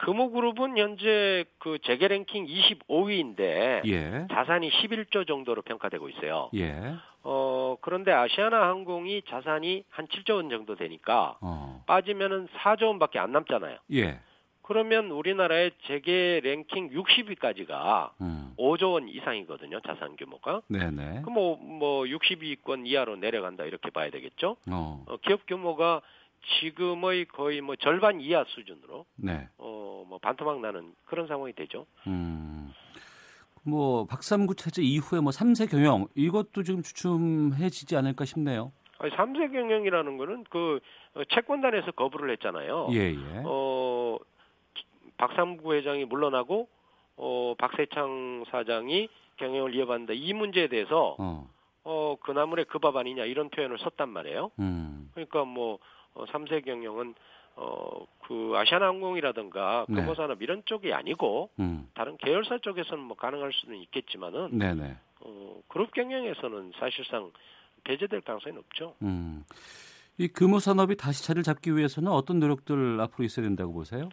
H: 금호그룹은 현재 그 재계 랭킹 25위인데 예. 자산이 11조 정도로 평가되고 있어요. 예. 어 그런데 아시아나 항공이 자산이 한 7조 원 정도 되니까 어. 빠지면은 4조 원밖에 안 남잖아요. 예. 그러면 우리나라의 재계 랭킹 60위까지가 음. 5조 원 이상이거든요. 자산 규모가. 네네. 그뭐 뭐 60위권 이하로 내려간다 이렇게 봐야 되겠죠. 어. 어 기업 규모가 지금의 거의 뭐 절반 이하 수준으로 네. 어뭐 반토막 나는 그런 상황이 되죠. 음.
B: 뭐 박삼구 체제 이후에 뭐 3세 경영 이것도 지금 주춤해지지 않을까 싶네요.
H: 아니 3세 경영이라는 거는 그 채권단에서 거부를 했잖아요. 예, 예. 어 박삼구 회장이 물러나고 어 박세창 사장이 경영을 이어받는다. 이 문제에 대해서 어, 어 그나물에 그 밥 아니냐 이런 표현을 썼단 말이에요. 음. 그러니까 뭐 어, 3세 경영은 어, 그 아시아나 항공이라든가 금호산업 네. 이런 쪽이 아니고 음. 다른 계열사 쪽에서는 뭐 가능할 수는 있겠지만은 네네. 어, 그룹 경영에서는 사실상 배제될 가능성이 높죠. 음.
B: 이 금호 산업이 다시 자리를 잡기 위해서는 어떤 노력들 앞으로 있어야 된다고 보세요?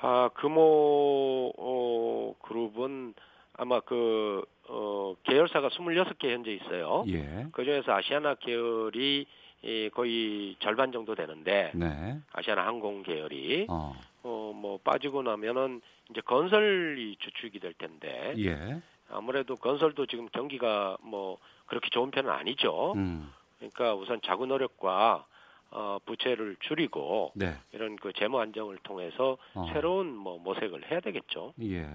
H: 아 금호 어, 그룹은 아마 그 어, 계열사가 26개 현재 있어요. 예. 그 중에서 아시아나 계열이 이 거의 절반 정도 되는데 네. 아시아나 항공 계열이 어. 어, 뭐 빠지고 나면은 이제 건설이 주축이 될 텐데 예. 아무래도 건설도 지금 경기가 뭐 그렇게 좋은 편은 아니죠. 음. 그러니까 우선 자구 노력과 어, 부채를 줄이고 네. 이런 그 재무 안정을 통해서 어. 새로운 뭐 모색을 해야 되겠죠. 예.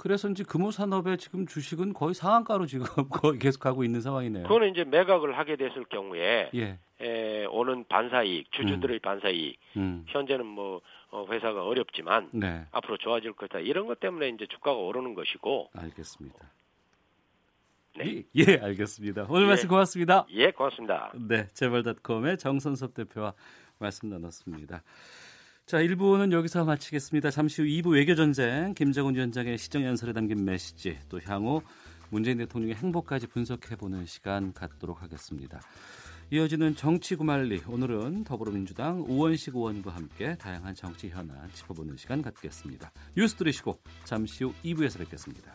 B: 그래서인지 금호산업의 지금 주식은 거의 상한가로 지금 거의 계속 가고 있는 상황이네요.
H: 그거는 이제 매각을 하게 됐을 경우에 예. 에, 오는 반사이익, 주주들의 음. 반사이익, 음. 현재는 뭐 어, 회사가 어렵지만 네. 앞으로 좋아질 거다 이런 것 때문에 이제 주가가 오르는 것이고.
B: 알겠습니다. 네. 예, 예 알겠습니다. 오늘 예. 말씀 고맙습니다.
H: 예, 고맙습니다.
B: 네, 재벌닷컴의 정선섭 대표와 말씀 나눴습니다. 자, 1부는 여기서 마치겠습니다. 잠시 후 2부 외교전쟁, 김정은 위원장의 시정연설에 담긴 메시지, 또 향후 문재인 대통령의 행보까지 분석해보는 시간 갖도록 하겠습니다. 이어지는 정치 구말리, 오늘은 더불어민주당 우원식 의원과 함께 다양한 정치 현안 짚어보는 시간 갖겠습니다. 뉴스 들으시고 잠시 후 2부에서 뵙겠습니다.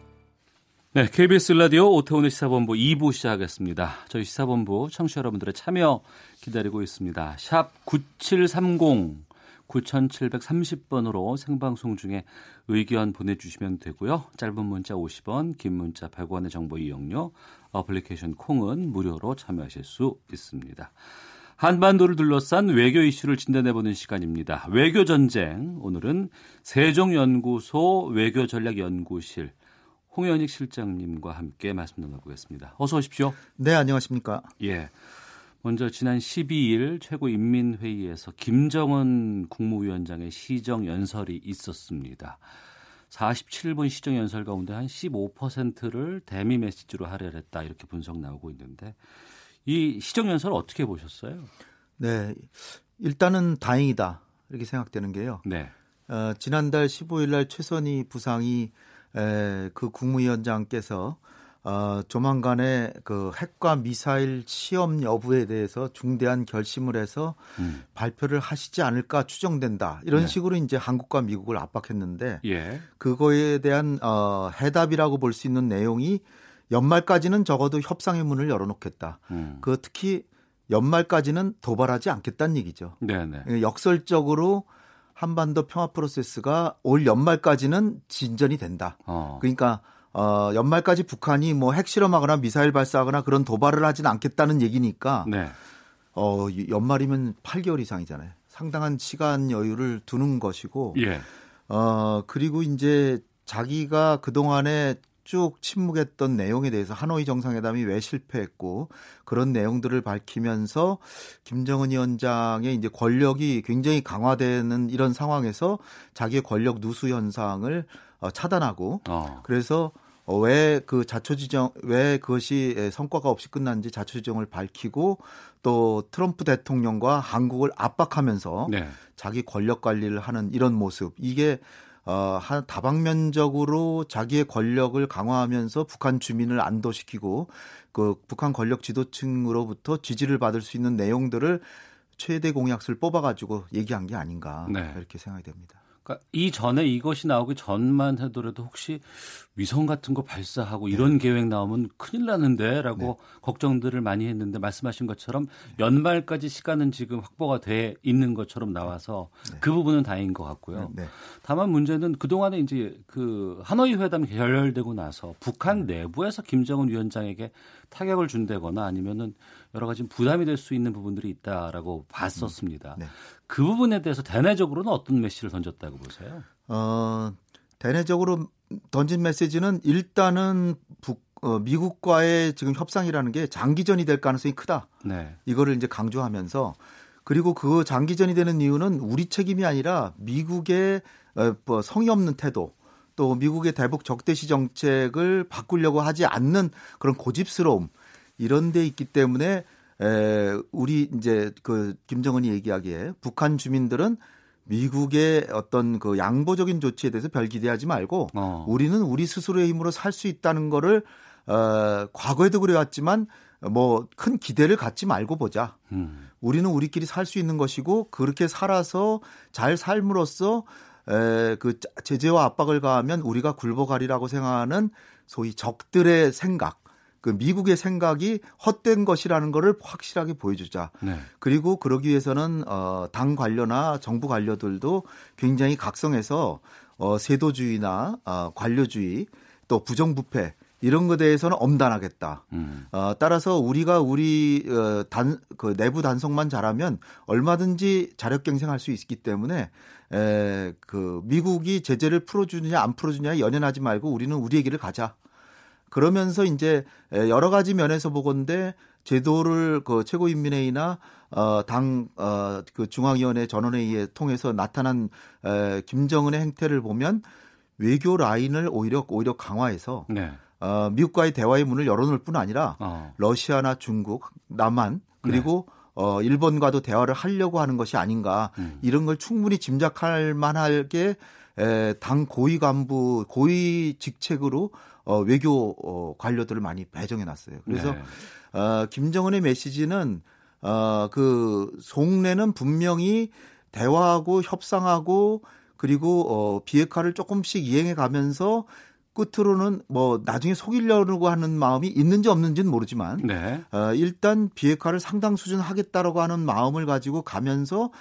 B: 네, KBS 라디오 오태훈의 시사본부 2부 시작하겠습니다. 저희 시사본부 청취자 여러분들의 참여 기다리고 있습니다. 샵 9730, 9730번으로 생방송 중에 의견 보내주시면 되고요. 짧은 문자 50원, 긴 문자 100원의 정보 이용료, 어플리케이션 콩은 무료로 참여하실 수 있습니다. 한반도를 둘러싼 외교 이슈를 진단해보는 시간입니다. 외교 전쟁, 오늘은 세종연구소 외교전략연구실 홍현익 실장님과 함께 말씀 나눠보겠습니다. 어서 오십시오.
I: 네, 안녕하십니까.
B: 예. 먼저 지난 12일 최고인민회의에서 김정은 국무위원장의 시정 연설이 있었습니다. 47분 시정 연설 가운데 한 15%를 대미 메시지로 할애했다 이렇게 분석 나오고 있는데 이 시정 연설 어떻게 보셨어요?
I: 네, 일단은 다행이다 이렇게 생각되는 게요. 네. 어, 지난달 15일 날 최선희 부상이 에, 그 국무위원장께서 어, 조만간에 그 핵과 미사일 시험 여부에 대해서 중대한 결심을 해서 음. 발표를 하시지 않을까 추정된다. 이런 네. 식으로 이제 한국과 미국을 압박했는데 예. 그거에 대한 어, 해답이라고 볼 수 있는 내용이 연말까지는 적어도 협상의 문을 열어놓겠다. 음. 그 특히 연말까지는 도발하지 않겠다는 얘기죠. 네네. 네. 역설적으로 한반도 평화 프로세스가 올 연말까지는 진전이 된다. 어. 그러니까 어, 연말까지 북한이 뭐 핵실험하거나 미사일 발사하거나 그런 도발을 하지는 않겠다는 얘기니까 네. 어, 연말이면 8개월 이상이잖아요. 상당한 시간 여유를 두는 것이고 예. 어, 그리고 이제 자기가 그동안에 쭉 침묵했던 내용에 대해서 하노이 정상회담이 왜 실패했고 그런 내용들을 밝히면서 김정은 위원장의 이제 권력이 굉장히 강화되는 이런 상황에서 자기의 권력 누수 현상을 어, 차단하고 어. 그래서 어, 왜그 자초지정 왜 그것이 성과가 없이 끝난지 자초지정을 밝히고 또 트럼프 대통령과 한국을 압박하면서 네. 자기 권력 관리를 하는 이런 모습 이게 어, 한 다방면적으로 자기의 권력을 강화하면서 북한 주민을 안도시키고 그 북한 권력 지도층으로부터 지지를 받을 수 있는 내용들을 최대 공약수를 뽑아가지고 얘기한 게 아닌가 네. 이렇게 생각이 됩니다.
B: 그러니까 이 전에 이것이 나오기 전만 하더라도 혹시 위성 같은 거 발사하고 네. 이런 계획 나오면 큰일 나는데라고 네. 걱정들을 많이 했는데 말씀하신 것처럼 연말까지 시간은 지금 확보가 돼 있는 것처럼 나와서 네. 그 부분은 다행인 것 같고요. 네. 다만 문제는 그 동안에 이제 그 하노이 회담 결렬되고 나서 북한 네. 내부에서 김정은 위원장에게 타격을 준다거나 아니면은 여러 가지 부담이 될 수 있는 부분들이 있다라고 봤었습니다. 네. 그 부분에 대해서 대내적으로는 어떤 메시지를 던졌다고 보세요? 어,
I: 대내적으로 던진 메시지는 일단은 북, 어, 미국과의 지금 협상이라는 게 장기전이 될 가능성이 크다. 네. 이거를 이제 강조하면서 그리고 그 장기전이 되는 이유는 우리 책임이 아니라 미국의 어, 뭐 성의 없는 태도 또 미국의 대북 적대시 정책을 바꾸려고 하지 않는 그런 고집스러움 이런 데 있기 때문에 에, 우리 이제 그 김정은이 얘기하기에 북한 주민들은 미국의 어떤 그 양보적인 조치에 대해서 별 기대하지 말고 어. 우리는 우리 스스로의 힘으로 살 수 있다는 거를 어, 과거에도 그래왔지만 뭐 큰 기대를 갖지 말고 보자. 음. 우리는 우리끼리 살 수 있는 것이고 그렇게 살아서 잘 삶으로써 에, 그 제재와 압박을 가하면 우리가 굴복하리라고 생각하는 소위 적들의 생각 그 미국의 생각이 헛된 것이라는 것을 확실하게 보여주자. 네. 그리고 그러기 위해서는 어, 당 관료나 정부 관료들도 굉장히 각성해서 어, 세도주의나 어, 관료주의 또 부정부패 이런 것에 대해서는 엄단하겠다. 음. 어, 따라서 우리가 우리 어, 단, 그 내부 단속만 잘하면 얼마든지 자력갱생할 수 있기 때문에 에, 그 미국이 제재를 풀어주느냐 안 풀어주느냐 연연하지 말고 우리는 우리의 길을 가자. 그러면서 이제 여러 가지 면에서 보건데 제도를 그 최고인민회의나 어, 당, 어, 그 중앙위원회 전원회의에 통해서 나타난 에, 김정은의 행태를 보면 외교 라인을 오히려 오히려 강화해서 네. 어, 미국과의 대화의 문을 열어놓을 뿐 아니라 어. 러시아나 중국, 남한 그리고 네. 어, 일본과도 대화를 하려고 하는 것이 아닌가 음. 이런 걸 충분히 짐작할 만하게 에, 당 고위 간부 고위 직책으로 어, 외교 어, 관료들을 많이 배정해 놨어요. 그래서 네. 어, 김정은의 메시지는 어, 그 속내는 분명히 대화하고 협상하고 그리고 어, 비핵화를 조금씩 이행해 가면서 끝으로는 뭐 나중에 속이려고 하는 마음이 있는지 없는지는 모르지만 네. 어, 일단 비핵화를 상당 수준 하겠다라고 하는 마음을 가지고 가면서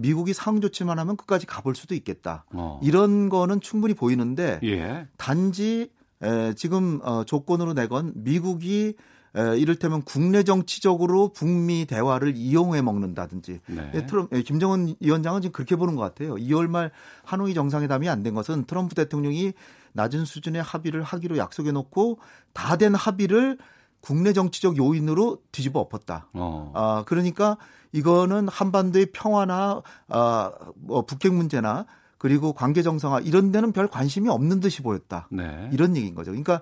I: 미국이 상응 조치만 하면 끝까지 가볼 수도 있겠다. 어. 이런 거는 충분히 보이는데 예. 단지 에, 지금 어, 조건으로 내건 미국이 에, 이를테면 국내 정치적으로 북미 대화를 이용해 먹는다든지 네. 예, 트럼, 예, 김정은 위원장은 지금 그렇게 보는 것 같아요. 2월 말 하노이 정상회담이 안 된 것은 트럼프 대통령이 낮은 수준의 합의를 하기로 약속해 놓고 다 된 합의를 국내 정치적 요인으로 뒤집어 엎었다. 어. 아, 그러니까 이거는 한반도의 평화나 아, 뭐 북핵 문제나 그리고 관계 정상화 이런 데는 별 관심이 없는 듯이 보였다. 네. 이런 얘기인 거죠. 그러니까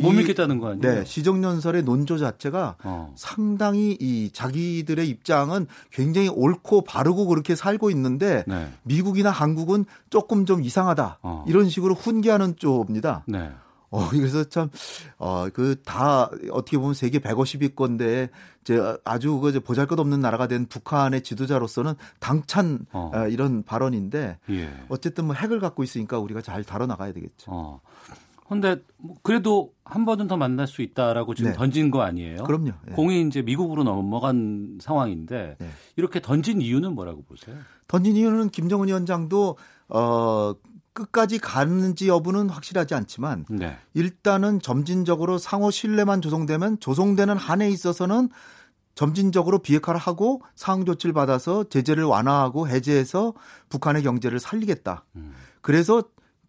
B: 못 믿겠다는 거 아니에요?
I: 네, 시정연설의 논조 자체가 어. 상당히 이 자기들의 입장은 굉장히 옳고 바르고 그렇게 살고 있는데 네. 미국이나 한국은 조금 좀 이상하다 어. 이런 식으로 훈계하는 쪽입니다. 네. 어, 그래서 참, 어, 그, 다, 어떻게 보면 세계 150위권데, 이제 아주 그 보잘 것 없는 나라가 된 북한의 지도자로서는 당찬, 어. 어. 이런 발언인데, 예. 어쨌든 뭐 핵을 갖고 있으니까 우리가 잘 다뤄나가야 되겠죠. 어.
B: 근데 뭐 그래도 한 번은 더 만날 수 있다라고 지금 네. 던진 거 아니에요?
I: 그럼요.
B: 네. 공이 이제 미국으로 넘어간 상황인데 네. 이렇게 던진 이유는 뭐라고 보세요?
I: 던진 이유는 김정은 위원장도 어 끝까지 가는지 여부는 확실하지 않지만 네. 일단은 점진적으로 상호 신뢰만 조성되면 조성되는 한에 있어서는 점진적으로 비핵화를 하고 상황 조치를 받아서 제재를 완화하고 해제해서 북한의 경제를 살리겠다. 음. 그래서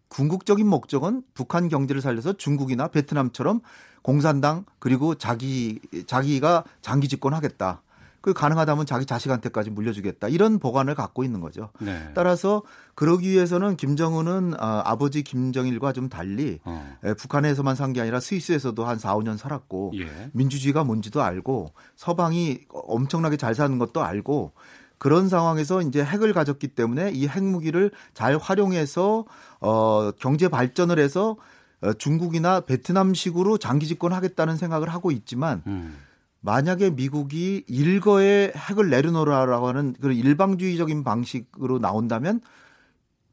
I: 궁극적인 목적은 북한 경제를 살려서 중국이나 베트남처럼 공산당 그리고 자기 자기가 장기 집권하겠다. 그 가능하다면 자기 자식한테까지 물려주겠다 이런 보관을 갖고 있는 거죠. 네. 따라서 그러기 위해서는 김정은은 아, 아버지 김정일과 좀 달리 어. 에, 북한에서만 산 게 아니라 스위스에서도 한 4, 5년 살았고 예. 민주주의가 뭔지도 알고 서방이 엄청나게 잘 사는 것도 알고 그런 상황에서 이제 핵을 가졌기 때문에 이 핵무기를 잘 활용해서 어 경제 발전을 해서 어, 중국이나 베트남식으로 장기 집권하겠다는 생각을 하고 있지만 음. 만약에 미국이 일거에 핵을 내려놓으라고 하는 그런 일방주의적인 방식으로 나온다면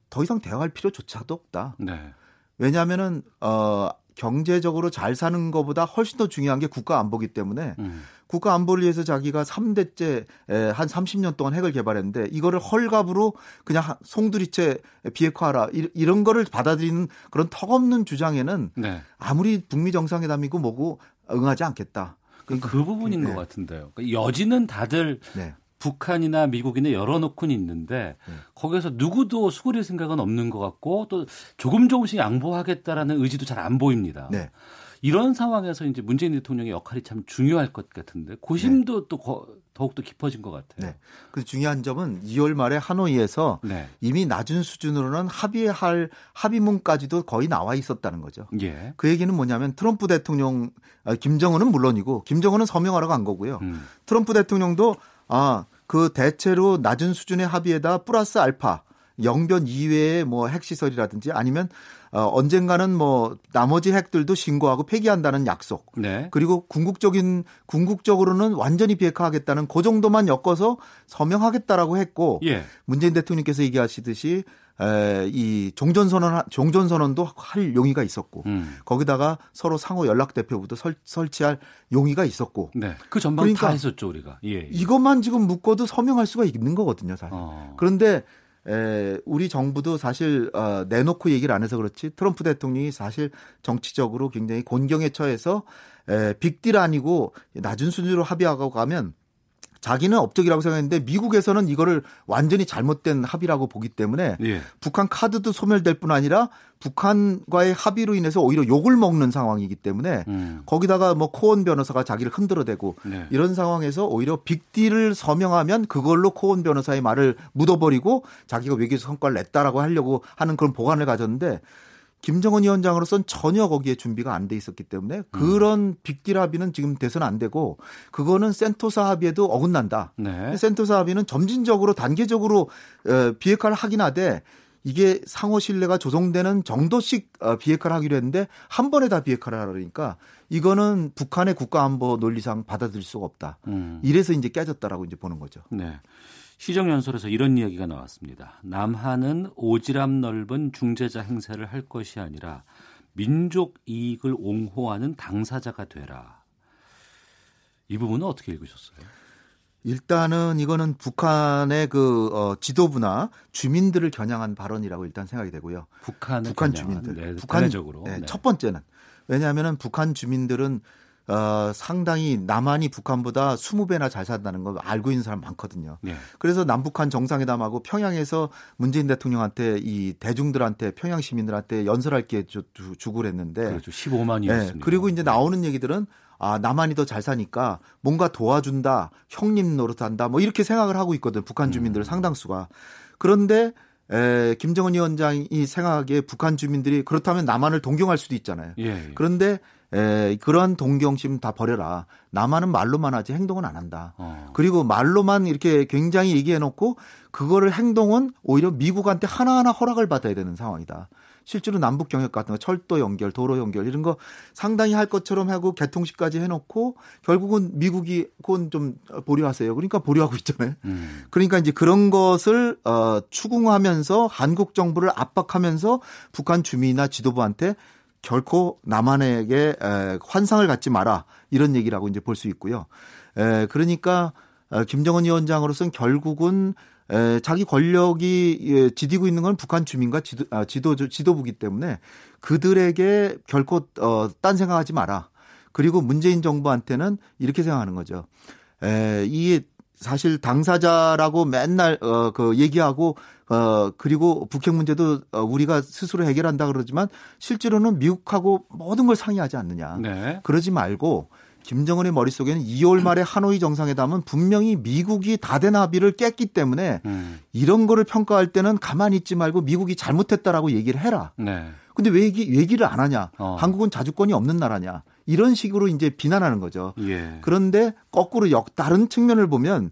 I: 더 이상 대화할 필요조차도 없다. 네. 왜냐하면은 어 경제적으로 잘 사는 것보다 훨씬 더 중요한 게 국가 안보기 때문에 음. 국가 안보를 위해서 자기가 3대째 한 30년 동안 핵을 개발했는데 이거를 헐갑으로 그냥 송두리째 비핵화하라 이런 거를 받아들이는 그런 턱없는 주장에는 네. 아무리 북미 정상회담이고 뭐고 응하지 않겠다.
B: 그러니까 그 부분인 네. 것 같은데요. 그러니까 여지는 다들 네. 북한이나 미국이나 열어놓고는 있는데 네. 거기서 누구도 수그릴 생각은 없는 것 같고 또 조금 조금씩 양보하겠다라는 의지도 잘 안 보입니다. 네. 이런 상황에서 이제 문재인 대통령의 역할이 참 중요할 것 같은데 고심도 네. 또 거, 더욱더 깊어진 것 같아요. 네.
I: 그 중요한 점은 2월 말에 하노이에서 네. 이미 낮은 수준으로는 합의할 합의문까지도 거의 나와 있었다는 거죠. 예. 그 얘기는 뭐냐면 트럼프 대통령 아, 김정은은 물론이고 김정은은 서명하러 간 거고요. 음. 트럼프 대통령도 아, 그 대체로 낮은 수준의 합의에다 플러스 알파 영변 이외의 뭐 핵시설이라든지 아니면 어, 언젠가는 뭐 나머지 핵들도 신고하고 폐기한다는 약속. 네. 그리고 궁극적인 궁극적으로는 완전히 비핵화하겠다는 그 정도만 엮어서 서명하겠다라고 했고 예. 문재인 대통령께서 얘기하시듯이 에, 이 종전선언 종전선언도 할 용의가 있었고 음. 거기다가 서로 상호 연락 대표부도 설, 설치할 용의가 있었고
B: 네. 그 전방 그러니까 다 했었죠 우리가 예, 예.
I: 이것만 지금 묶어도 서명할 수가 있는 거거든요 사실 어. 그런데 에, 우리 정부도 사실 어, 내놓고 얘기를 안 해서 그렇지 트럼프 대통령이 사실 정치적으로 굉장히 곤경에 처해서 에, 빅딜 아니고 낮은 수준으로 합의하고 가면 자기는 업적이라고 생각했는데 미국에서는 이거를 완전히 잘못된 합의라고 보기 때문에 예. 북한 카드도 소멸될 뿐 아니라 북한과의 합의로 인해서 오히려 욕을 먹는 상황이기 때문에 음. 거기다가 뭐 코온 변호사가 자기를 흔들어대고 네. 이런 상황에서 오히려 빅딜을 서명하면 그걸로 코온 변호사의 말을 묻어버리고 자기가 외교적 성과를 냈다라고 하려고 하는 그런 보관을 가졌는데 김정은 위원장으로서는 전혀 거기에 준비가 안 돼 있었기 때문에 그런 음. 빅딜 합의는 지금 돼서는 안 되고 그거는 센토사 합의에도 어긋난다. 네. 센토사 합의는 점진적으로 단계적으로 어, 비핵화를 하긴 하되 이게 상호 신뢰가 조성되는 정도씩 어, 비핵화를 하기로 했는데 한 번에 다 비핵화를 하려니까 이거는 북한의 국가안보 논리상 받아들일 수가 없다. 음. 이래서 이제 깨졌다라고 이제 보는 거죠.
B: 네. 시정연설에서 이런 이야기가 나왔습니다. 남한은 오지랖 넓은 중재자 행세를 할 것이 아니라 민족 이익을 옹호하는 당사자가 되라. 이 부분은 어떻게 읽으셨어요?
I: 일단은 이거는 북한의 그 어, 지도부나 주민들을 겨냥한 발언이라고 일단 생각이 되고요.
B: 북한
I: 북한 주민들, 네, 북한 적으로 네, 네. 첫 번째는 왜냐하면은 북한 주민들은 어, 상당히 남한이 북한보다 20배나 잘 산다는 걸 알고 있는 사람 많거든요. 네. 그래서 남북한 정상회담하고 평양에서 문재인 대통령한테 이 대중들한테 평양 시민들한테 연설할 기회 주, 주고 그랬는데
B: 그렇죠. 15만이었습니다. 네.
I: 그리고 이제 나오는 얘기들은 아, 남한이 더 잘 사니까 뭔가 도와준다, 형님 노릇한다, 뭐 이렇게 생각을 하고 있거든, 북한 주민들 음. 상당수가. 그런데 에, 김정은 위원장이 생각하기에 북한 주민들이 그렇다면 남한을 동경할 수도 있잖아요. 예, 예. 그런데 에, 그러한 동경심 다 버려라. 남한은 말로만 하지 행동은 안 한다. 어. 그리고 말로만 이렇게 굉장히 얘기해 놓고 그거를 행동은 오히려 미국한테 하나하나 허락을 받아야 되는 상황이다. 실제로 남북 경협 같은 거 철도 연결, 도로 연결 이런 거 상당히 할 것처럼 하고 개통식까지 해놓고 결국은 미국이 그건 좀 보류하세요. 그러니까 보류하고 있잖아요. 음. 그러니까 이제 그런 것을 어, 추궁하면서 한국 정부를 압박하면서 북한 주민이나 지도부한테 결코 남한에게 에, 환상을 갖지 마라 이런 얘기라고 이제 볼 수 있고요. 에, 그러니까 어, 김정은 위원장으로서는 결국은 에, 자기 권력이 예, 지디고 있는 건 북한 주민과 지도, 아, 지도 지도부기 때문에 그들에게 결코 어, 딴 생각하지 마라. 그리고 문재인 정부한테는 이렇게 생각하는 거죠. 에, 이 사실 당사자라고 맨날 어그 얘기하고 어 그리고 북핵 문제도 어, 우리가 스스로 해결한다 그러지만 실제로는 미국하고 모든 걸 상의하지 않느냐. 네. 그러지 말고 김정은의 머릿속에는 2월 말에 하노이 정상회담은 분명히 미국이 다된 합의를 깼기 때문에 음. 이런 거를 평가할 때는 가만히 있지 말고 미국이 잘못했다라고 얘기를 해라. 네. 근데 왜 얘기, 얘기를 안 하냐? 어. 한국은 자주권이 없는 나라냐? 이런 식으로 이제 비난하는 거죠. 예. 그런데 거꾸로 역 다른 측면을 보면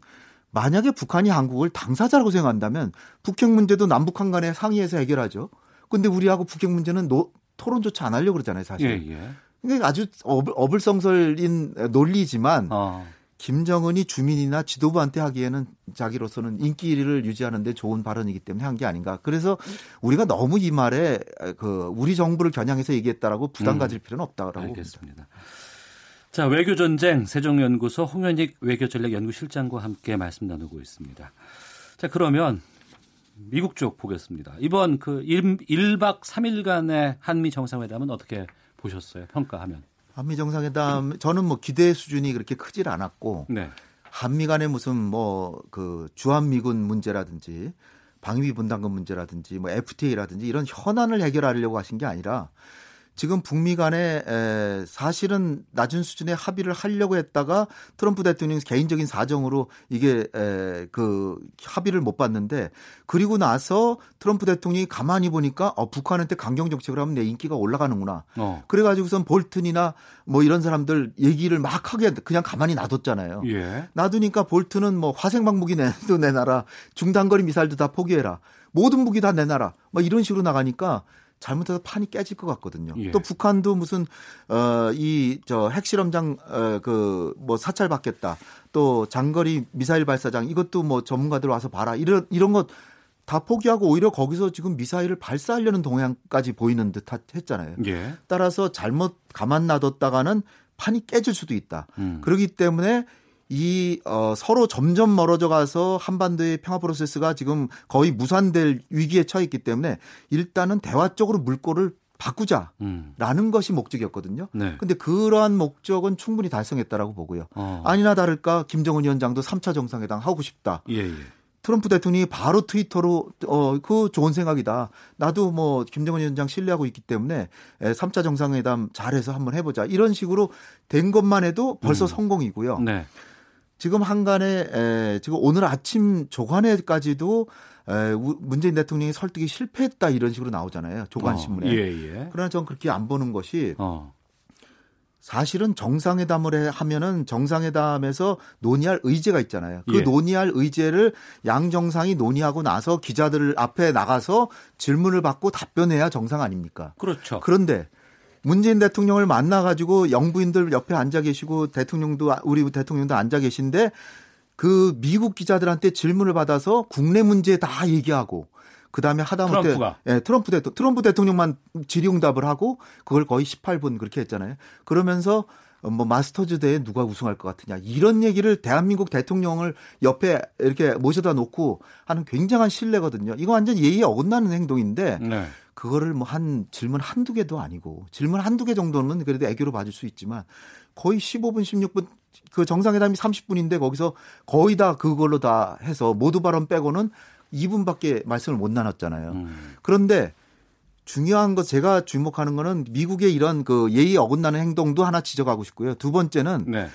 I: 만약에 북한이 한국을 당사자라고 생각한다면 북핵 문제도 남북한 간에 상의해서 해결하죠. 근데 우리하고 북핵 문제는 노, 토론조차 안 하려고 그러잖아요, 사실. 예, 예. 그러니까 아주 어불, 성설인 논리지만 어. 김정은이 주민이나 지도부한테 하기에는 자기로서는 인기를 유지하는데 좋은 발언이기 때문에 한 게 아닌가. 그래서 우리가 너무 이 말에 그 우리 정부를 겨냥해서 얘기했다라고 부담 음. 가질 필요는 없다라고
B: 알겠습니다. 봅니다. 자 외교 전쟁 세종연구소 홍현익 외교전략연구실장과 함께 말씀 나누고 있습니다. 자 그러면 미국 쪽 보겠습니다. 이번 그 1, 1박 3일간의 한미 정상회담은 어떻게 보셨어요? 평가하면.
I: 한미 정상회담 저는 뭐 기대 수준이 그렇게 크질 않았고 네. 한미 간의 무슨 뭐 그 주한미군 문제라든지 방위비 분담금 문제라든지 뭐 FTA라든지 이런 현안을 해결하려고 하신 게 아니라 지금 북미 간에 에, 사실은 낮은 수준의 합의를 하려고 했다가 트럼프 대통령 개인적인 사정으로 이게 에, 그 합의를 못 봤는데 그리고 나서 트럼프 대통령이 가만히 보니까 어, 북한한테 강경 정책을 하면 내 인기가 올라가는구나. 어. 그래가지고선 볼튼이나 뭐 이런 사람들 얘기를 막 하게 그냥 가만히 놔뒀잖아요. 예. 놔두니까 볼튼은 뭐 화생 방 무기 내도 내놔라, 중단거리 미사일도 다 포기해라, 모든 무기 다 내놔라, 뭐 이런 식으로 나가니까 잘못해서 판이 깨질 것 같거든요. 예. 또 북한도 무슨 어 이 저 핵실험장 어, 그뭐 사찰 받겠다. 또 장거리 미사일 발사장 이것도 뭐 전문가들 와서 봐라. 이런 이런 것 다 포기하고 오히려 거기서 지금 미사일을 발사하려는 동향까지 보이는 듯 했잖아요. 예. 따라서 잘못 가만 놔뒀다가는 판이 깨질 수도 있다. 음. 그렇기 때문에 이 어, 서로 점점 멀어져 가서 한반도의 평화 프로세스가 지금 거의 무산될 위기에 처해 있기 때문에 일단은 대화 쪽으로 물꼬를 바꾸자라는 음. 것이 목적이었거든요. 네. 근데 그러한 목적은 충분히 달성했다라고 보고요. 어. 아니나 다를까 김정은 위원장도 3차 정상회담 하고 싶다. 예, 예. 트럼프 대통령이 바로 트위터로 어 그 좋은 생각이다. 나도 뭐 김정은 위원장 신뢰하고 있기 때문에 3차 정상회담 잘해서 한번 해보자. 이런 식으로 된 것만 해도 벌써 음. 성공이고요. 네. 지금 한간에 에, 지금 오늘 아침 조간에까지도 에, 문재인 대통령이 설득이 실패했다 이런 식으로 나오잖아요. 조간 신문에. 어, 예, 예. 그러나 저는 그렇게 안 보는 것이 어. 사실은 정상회담을 하면은 정상회담에서 논의할 의제가 있잖아요. 그 예. 논의할 의제를 양 정상이 논의하고 나서 기자들 앞에 나가서 질문을 받고 답변해야 정상 아닙니까?
B: 그렇죠.
I: 그런데 문재인 대통령을 만나가지고 영부인들 옆에 앉아 계시고 대통령도 우리 대통령도 앉아 계신데 그 미국 기자들한테 질문을 받아서 국내 문제 다 얘기하고 그 다음에 하다못해 트럼프가. 예, 트럼프 대통령 트럼프 대통령만 질의응답을 하고 그걸 거의 18분 그렇게 했잖아요. 그러면서 뭐 마스터즈 대회 누가 우승할 것 같으냐 이런 얘기를 대한민국 대통령을 옆에 이렇게 모셔다 놓고 하는 굉장한 신뢰거든요. 이거 완전 예의에 어긋나는 행동인데 네. 그거를 뭐 한 질문 한두 개도 아니고 질문 한두 개 정도는 그래도 애교로 봐줄 수 있지만 거의 15분, 16분 그 정상회담이 30분인데 거기서 거의 다 그걸로 다 해서 모두 발언 빼고는 2분밖에 말씀을 못 나눴잖아요. 음. 그런데 중요한 거 제가 주목하는 거는 미국의 이런 그 예의 어긋나는 행동도 하나 지적하고 싶고요. 두 번째는 네.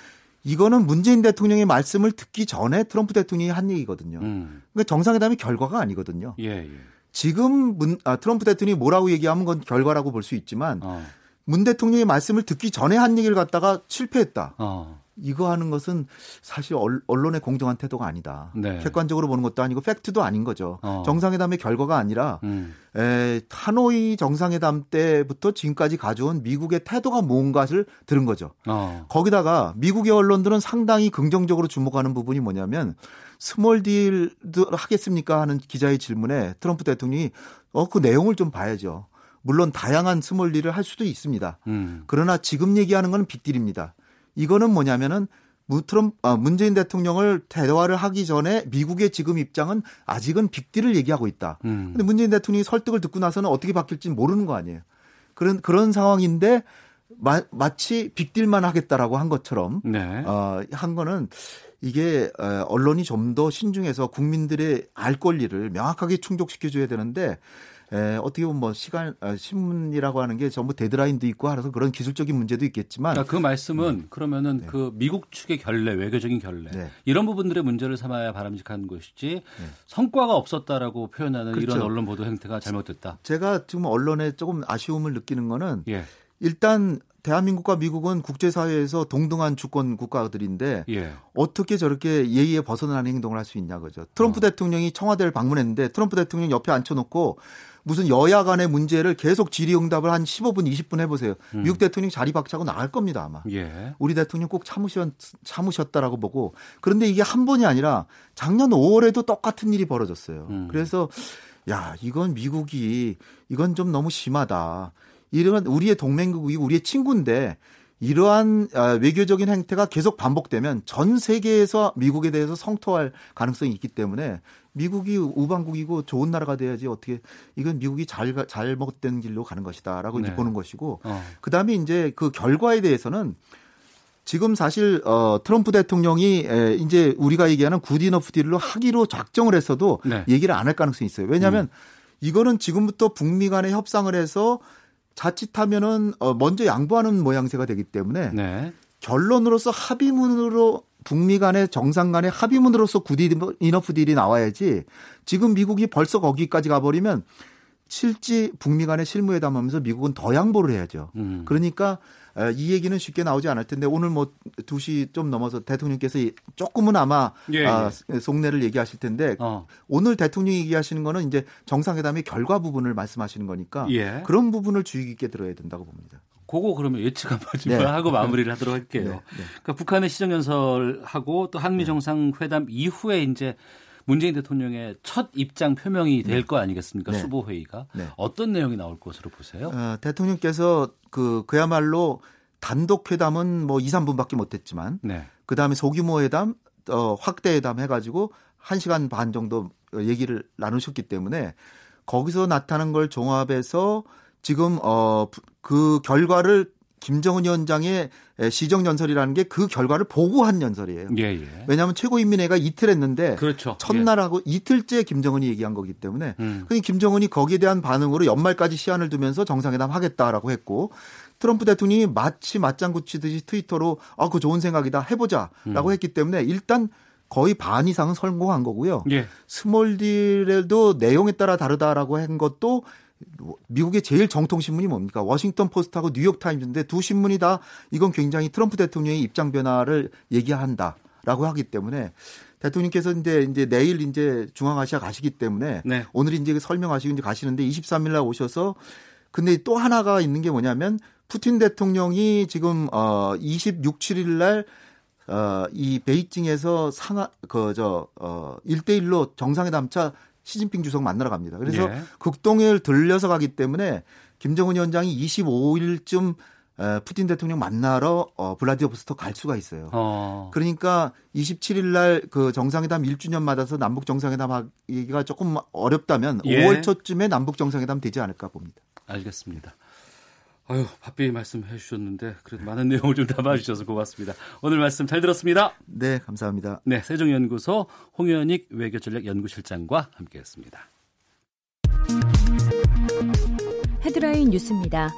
I: 이거는 문재인 대통령의 말씀을 듣기 전에 트럼프 대통령이 한 얘기거든요. 음. 그러니까 정상회담의 결과가 아니거든요. 예, 예. 지금 문, 아, 트럼프 대통령이 뭐라고 얘기하면 건 결과라고 볼 수 있지만 어. 문 대통령의 말씀을 듣기 전에 한 얘기를 갖다가 실패했다. 어. 이거 하는 것은 사실 언론의 공정한 태도가 아니다. 네. 객관적으로 보는 것도 아니고 팩트도 아닌 거죠. 어. 정상회담의 결과가 아니라 음. 에, 하노이 정상회담 때부터 지금까지 가져온 미국의 태도가 뭔가를 들은 거죠. 어. 거기다가 미국의 언론들은 상당히 긍정적으로 주목하는 부분이 뭐냐면 small deal도 하겠습니까 하는 기자의 질문에 트럼프 대통령이 어 그 내용을 좀 봐야죠. 물론 다양한 small deal을 할 수도 있습니다. 음. 그러나 지금 얘기하는 건 빅딜입니다. 이거는 뭐냐면은 트럼 아, 문재인 대통령을 대화를 하기 전에 미국의 지금 입장은 아직은 빅딜을 얘기하고 있다. 음. 근데 문재인 대통령이 설득을 듣고 나서는 어떻게 바뀔지 모르는 거 아니에요. 그런 그런 상황인데 마, 마치 빅딜만 하겠다라고 한 것처럼 네. 어, 한 거는 이게 언론이 좀 더 신중해서 국민들의 알 권리를 명확하게 충족시켜줘야 되는데 에, 어떻게 보면 뭐 시간 어, 신문이라고 하는 게 전부 데드라인도 있고 하라서 그런 기술적인 문제도 있겠지만
B: 그러니까 그 말씀은 네. 그러면은 네. 그 미국 측의 결례, 외교적인 결례 네. 이런 부분들의 문제를 삼아야 바람직한 것이지 네. 성과가 없었다라고 표현하는 그렇죠. 이런 언론 보도 행태가 잘못됐다.
I: 제가 지금 언론에 조금 아쉬움을 느끼는 거는 예. 일단 대한민국과 미국은 국제사회에서 동등한 주권 국가들인데 예. 어떻게 저렇게 예의에 벗어나는 행동을 할 수 있냐 그죠. 트럼프 어. 대통령이 청와대를 방문했는데 트럼프 대통령 옆에 앉혀놓고 무슨 여야 간의 문제를 계속 질의응답을 한 15분, 20분 해보세요. 음. 미국 대통령 자리 박차고 나갈 겁니다 아마. 예. 우리 대통령 꼭 참으셨, 참으셨다라고 보고 그런데 이게 한 번이 아니라 작년 5월에도 똑같은 일이 벌어졌어요. 음. 그래서 야 이건 미국이 이건 좀 너무 심하다. 이런 우리의 동맹국이 우리의 친구인데 이러한 아, 외교적인 행태가 계속 반복되면 전 세계에서 미국에 대해서 성토할 가능성이 있기 때문에 미국이 우방국이고 좋은 나라가 돼야지 어떻게 이건 미국이 잘 잘못된 길로 가는 것이다라고 네. 보는 것이고 어. 그다음에 이제 그 결과에 대해서는 지금 사실 어 트럼프 대통령이 에, 이제 우리가 얘기하는 good enough deal로 하기로 작정을 했어도 네. 얘기를 안 할 가능성이 있어요. 왜냐하면 음. 이거는 지금부터 북미 간의 협상을 해서 자칫하면은 어 먼저 양보하는 모양새가 되기 때문에 네. 결론으로서 합의문으로 북미 간의 정상 간의 합의문으로서 good 이 이너프 딜이 나와야지 지금 미국이 벌써 거기까지 가버리면 실제 북미 간의 실무회담하면서 미국은 더 양보를 해야죠. 음. 그러니까 이 얘기는 쉽게 나오지 않을 텐데 오늘 뭐 2시 좀 넘어서 대통령께서 조금은 아마 예, 아, 예. 속내를 얘기하실 텐데 어. 오늘 대통령이 얘기하시는 거는 이제 정상회담의 결과 부분을 말씀하시는 거니까 예. 그런 부분을 주의 깊게 들어야 된다고 봅니다.
B: 그거 그러면 예측 한번 좀 네. 하고 마무리를 하도록 할게요. 네. 네. 그러니까 북한의 시정연설하고 또 한미 네. 정상회담 이후에 이제 문재인 대통령의 첫 입장 표명이 될거 네. 아니겠습니까? 네. 수보 회의가 네. 어떤 내용이 나올 것으로 보세요?
I: 어, 대통령께서 그 그야말로 단독 회담은 뭐 2, 3분밖에 못 했지만 네. 그다음에 소규모 회담 어 확대 회담 해 가지고 1시간 반 정도 얘기를 나누셨기 때문에 거기서 나타난 걸 종합해서 지금 어 그 결과를 김정은 위원장의 시정 연설이라는 게 그 결과를 보고한 연설이에요. 예, 예. 왜냐하면 최고인민회의가 이틀 했는데 그렇죠. 첫날하고 예. 이틀째 김정은이 얘기한 거기 때문에 음. 그니 김정은이 거기에 대한 반응으로 연말까지 시한을 두면서 정상회담 하겠다라고 했고 트럼프 대통령이 마치 맞장구 치듯이 트위터로 아, 그 좋은 생각이다 해보자라고 음. 했기 때문에 일단 거의 반 이상은 성공한 거고요. 예. small deal에도 내용에 따라 다르다라고 한 것도 미국의 제일 정통 신문이 뭡니까? 워싱턴 포스트하고 뉴욕 타임즈인데 두 신문이 다 이건 굉장히 트럼프 대통령의 입장 변화를 얘기한다라고 하기 때문에 대통령께서 이제 이제 내일 이제 중앙아시아 가시기 때문에 네. 오늘 이제 설명하시고 이제 가시는데 23일 날 오셔서 근데 또 하나가 있는 게 뭐냐면 푸틴 대통령이 지금 어 26, 7일 날 어, 이 베이징에서 상하, 그, 저, 어, 1대1로 정상회담차 시진핑 주석 만나러 갑니다. 그래서 예. 극동을 들려서 가기 때문에 김정은 위원장이 25일쯤 푸틴 대통령 만나러 어, 블라디오스토크 갈 수가 있어요. 어. 그러니까 27일 날 그 정상회담 1주년 맞아서 남북 정상회담 하기가 조금 어렵다면 예. 5월 초쯤에 남북 정상회담 되지 않을까 봅니다.
B: 알겠습니다. 아유, 바삐 말씀해 주셨는데 그래도 많은 내용을 좀 담아 주셔서 고맙습니다. 오늘 말씀 잘 들었습니다.
I: 네, 감사합니다.
B: 네, 세종연구소 홍현익 외교전략 연구실장과 함께했습니다.
G: 헤드라인 뉴스입니다.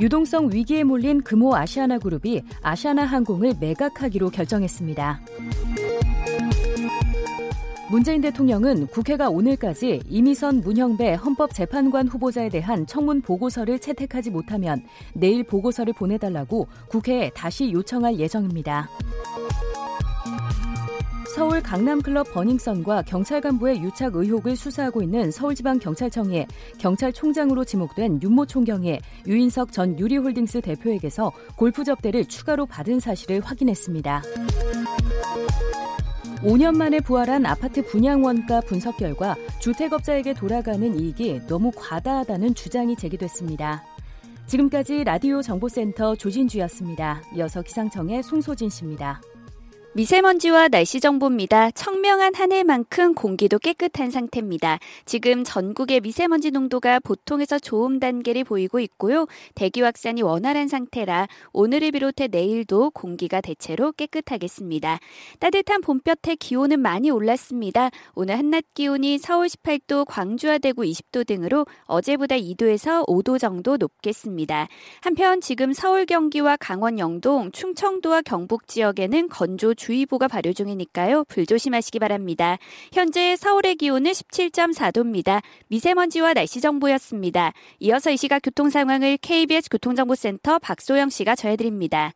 G: 유동성 위기에 몰린 금호 아시아나 그룹이 아시아나 항공을 매각하기로 결정했습니다. 문재인 대통령은 국회가 오늘까지 이미선 문형배 헌법재판관 후보자에 대한 청문 보고서를 채택하지 못하면 내일 보고서를 보내달라고 국회에 다시 요청할 예정입니다. 서울 강남클럽 버닝썬과 경찰 간부의 유착 의혹을 수사하고 있는 서울지방경찰청에 경찰총장으로 지목된 윤모 총경이 유인석 전 유리홀딩스 대표에게서 골프 접대를 추가로 받은 사실을 확인했습니다. 5년 만에 부활한 아파트 분양 원가 분석 결과 주택업자에게 돌아가는 이익이 너무 과다하다는 주장이 제기됐습니다. 지금까지 라디오 정보센터 조진주였습니다. 이어서 기상청의 송소진 씨입니다.
J: 미세먼지와 날씨 정보입니다. 청명한 한 해만큼 공기도 깨끗한 상태입니다. 지금 전국의 미세먼지 농도가 보통에서 좋음 단계를 보이고 있고요. 대기 확산이 원활한 상태라 오늘을 비롯해 내일도 공기가 대체로 깨끗하겠습니다. 따뜻한 봄볕에 기온은 많이 올랐습니다. 오늘 한낮 기온이 서울 18도, 광주와 대구 20도 등으로 어제보다 2도에서 5도 정도 높겠습니다. 한편 지금 서울 경기와 강원 영동, 충청도와 경북 지역에는 건조 주의보가 발효 중이니까요. 불조심하시기 바랍니다. 현재 서울의 기온은 17.4도입니다. 미세먼지와 날씨 정보였습니다. 이어서 이 시각 교통 상황을 KBS 교통정보센터 박소영 씨가 전해드립니다.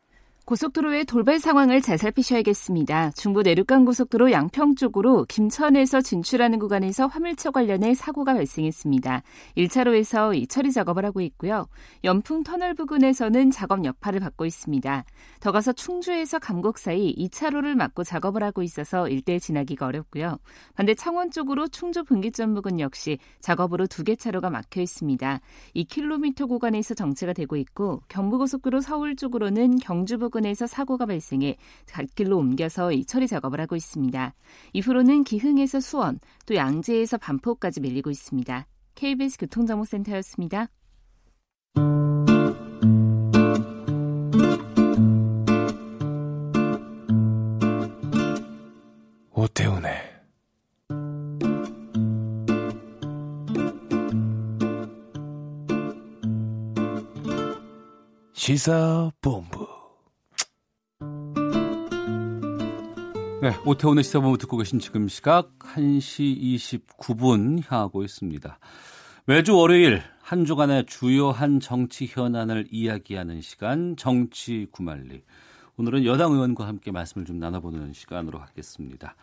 D: 고속도로의 돌발 상황을 잘 살피셔야겠습니다. 중부 내륙간 고속도로 양평 쪽으로 김천에서 진출하는 구간에서 화물차 관련해 사고가 발생했습니다. 1차로에서 이 처리 작업을 하고 있고요. 연풍 터널 부근에서는 작업 여파를 받고 있습니다. 더 가서 충주에서 감곡 사이 2차로를 막고 작업을 하고 있어서 일대 지나기가 어렵고요. 반대 창원 쪽으로 충주 분기점 부근 역시 작업으로 두 개 차로가 막혀 있습니다. 2km 구간에서 정체가 되고 있고 경부고속도로 서울 쪽으로는 경주 부근 부근에서 사고가 발생해 갓길로 옮겨서 이 처리 작업을 하고 있습니다. 이후로는 기흥에서 수원, 또 양재에서 반포까지 밀리고 있습니다. KBS 교통정보센터였습니다.
K: 오태훈의 시사본부
B: 네, 오태훈의 시사본부 듣고 계신 지금 시각 1시 29분 향하고 있습니다. 매주 월요일 한 주간의 주요한 정치 현안을 이야기하는 시간 정치 구말리. 오늘은 여당 의원과 함께 말씀을 좀 나눠보는 시간으로 하겠습니다.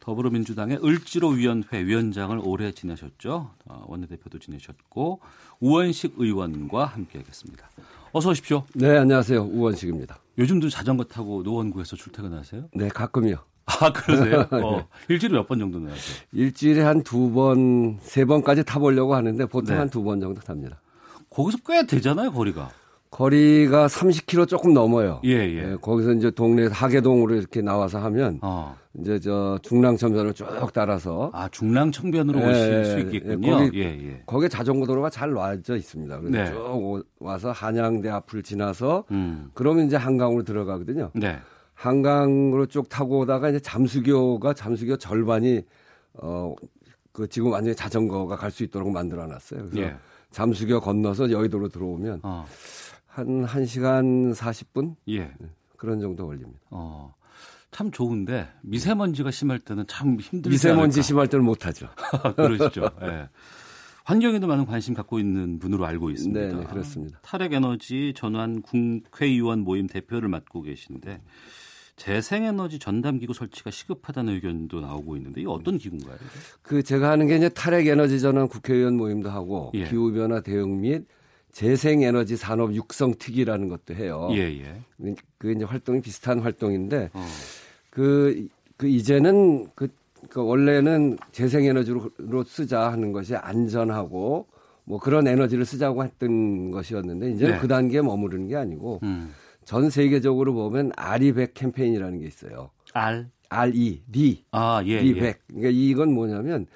B: 더불어민주당의 을지로위원회 위원장을 오래 지내셨죠. 어, 원내대표도 지내셨고 우원식 의원과 함께하겠습니다. 어서 오십시오.
L: 네, 안녕하세요. 우원식입니다.
B: 요즘도 자전거 타고 노원구에서 출퇴근하세요?
L: 네, 가끔요.
B: 아, 그러세요? 어, 일주일에 몇 번 정도 나가세요?
L: 일주일에 한 두 번, 세 번까지 타보려고 하는데 보통 네. 한두 번 정도 탑니다.
B: 거기서 꽤 되잖아요, 거리가.
L: 거리가 30km 조금 넘어요.
B: 예, 예. 네,
L: 거기서 이제 동네 하계동으로 이렇게 나와서 하면 어. 이제 저 중랑천변을 쭉 따라서
B: 아 중랑천변으로 예, 오실 수 예, 있겠군요.
L: 거기, 예, 예. 거기에 자전거 도로가 잘 놔져 있습니다. 그래서 네. 쭉 와서 한양대 앞을 지나서 음. 그러면 이제 한강으로 들어가거든요.
B: 네.
L: 한강으로 쭉 타고 오다가 이제 잠수교가 잠수교 절반이 어 그 지금 완전히 자전거가 갈 수 있도록 만들어 놨어요. 그래서 예. 잠수교 건너서 여의도로 들어오면 어. 한 1시간 40분?
B: 예.
L: 그런 정도 걸립니다.
B: 어. 참 좋은데 미세먼지가 심할 때는 참 힘들죠.
L: 미세먼지 심할 때는 못 하죠.
B: 그러시죠. 예. 환경에도 많은 관심 갖고 있는 분으로 알고 있습니다.
L: 네, 네 그렇습니다.
B: 탈핵 에너지 전환 국회의원 모임 대표를 맡고 계신데 재생에너지 전담 기구 설치가 시급하다는 의견도 나오고 있는데 이 어떤 기구인가요?
L: 그 제가 하는 게 이제 탈핵 에너지 전환 국회의원 모임도 하고 예. 기후 변화 대응 및 재생 에너지 산업 육성 특위라는 것도 해요.
B: 예, 예.
L: 그 이제 활동이 비슷한 활동인데 어. 그, 그 이제는 그, 그 원래는 재생 에너지로 쓰자 하는 것이 안전하고 뭐 그런 에너지를 쓰자고 했던 것이었는데 이제 네. 그 단계에 머무르는 게 아니고 음. 전 세계적으로 보면 아리백 캠페인이라는 게 있어요.
B: 알
L: RE, D,
B: 아, 예,
L: D100. 예. 그러니까 이건 뭐냐면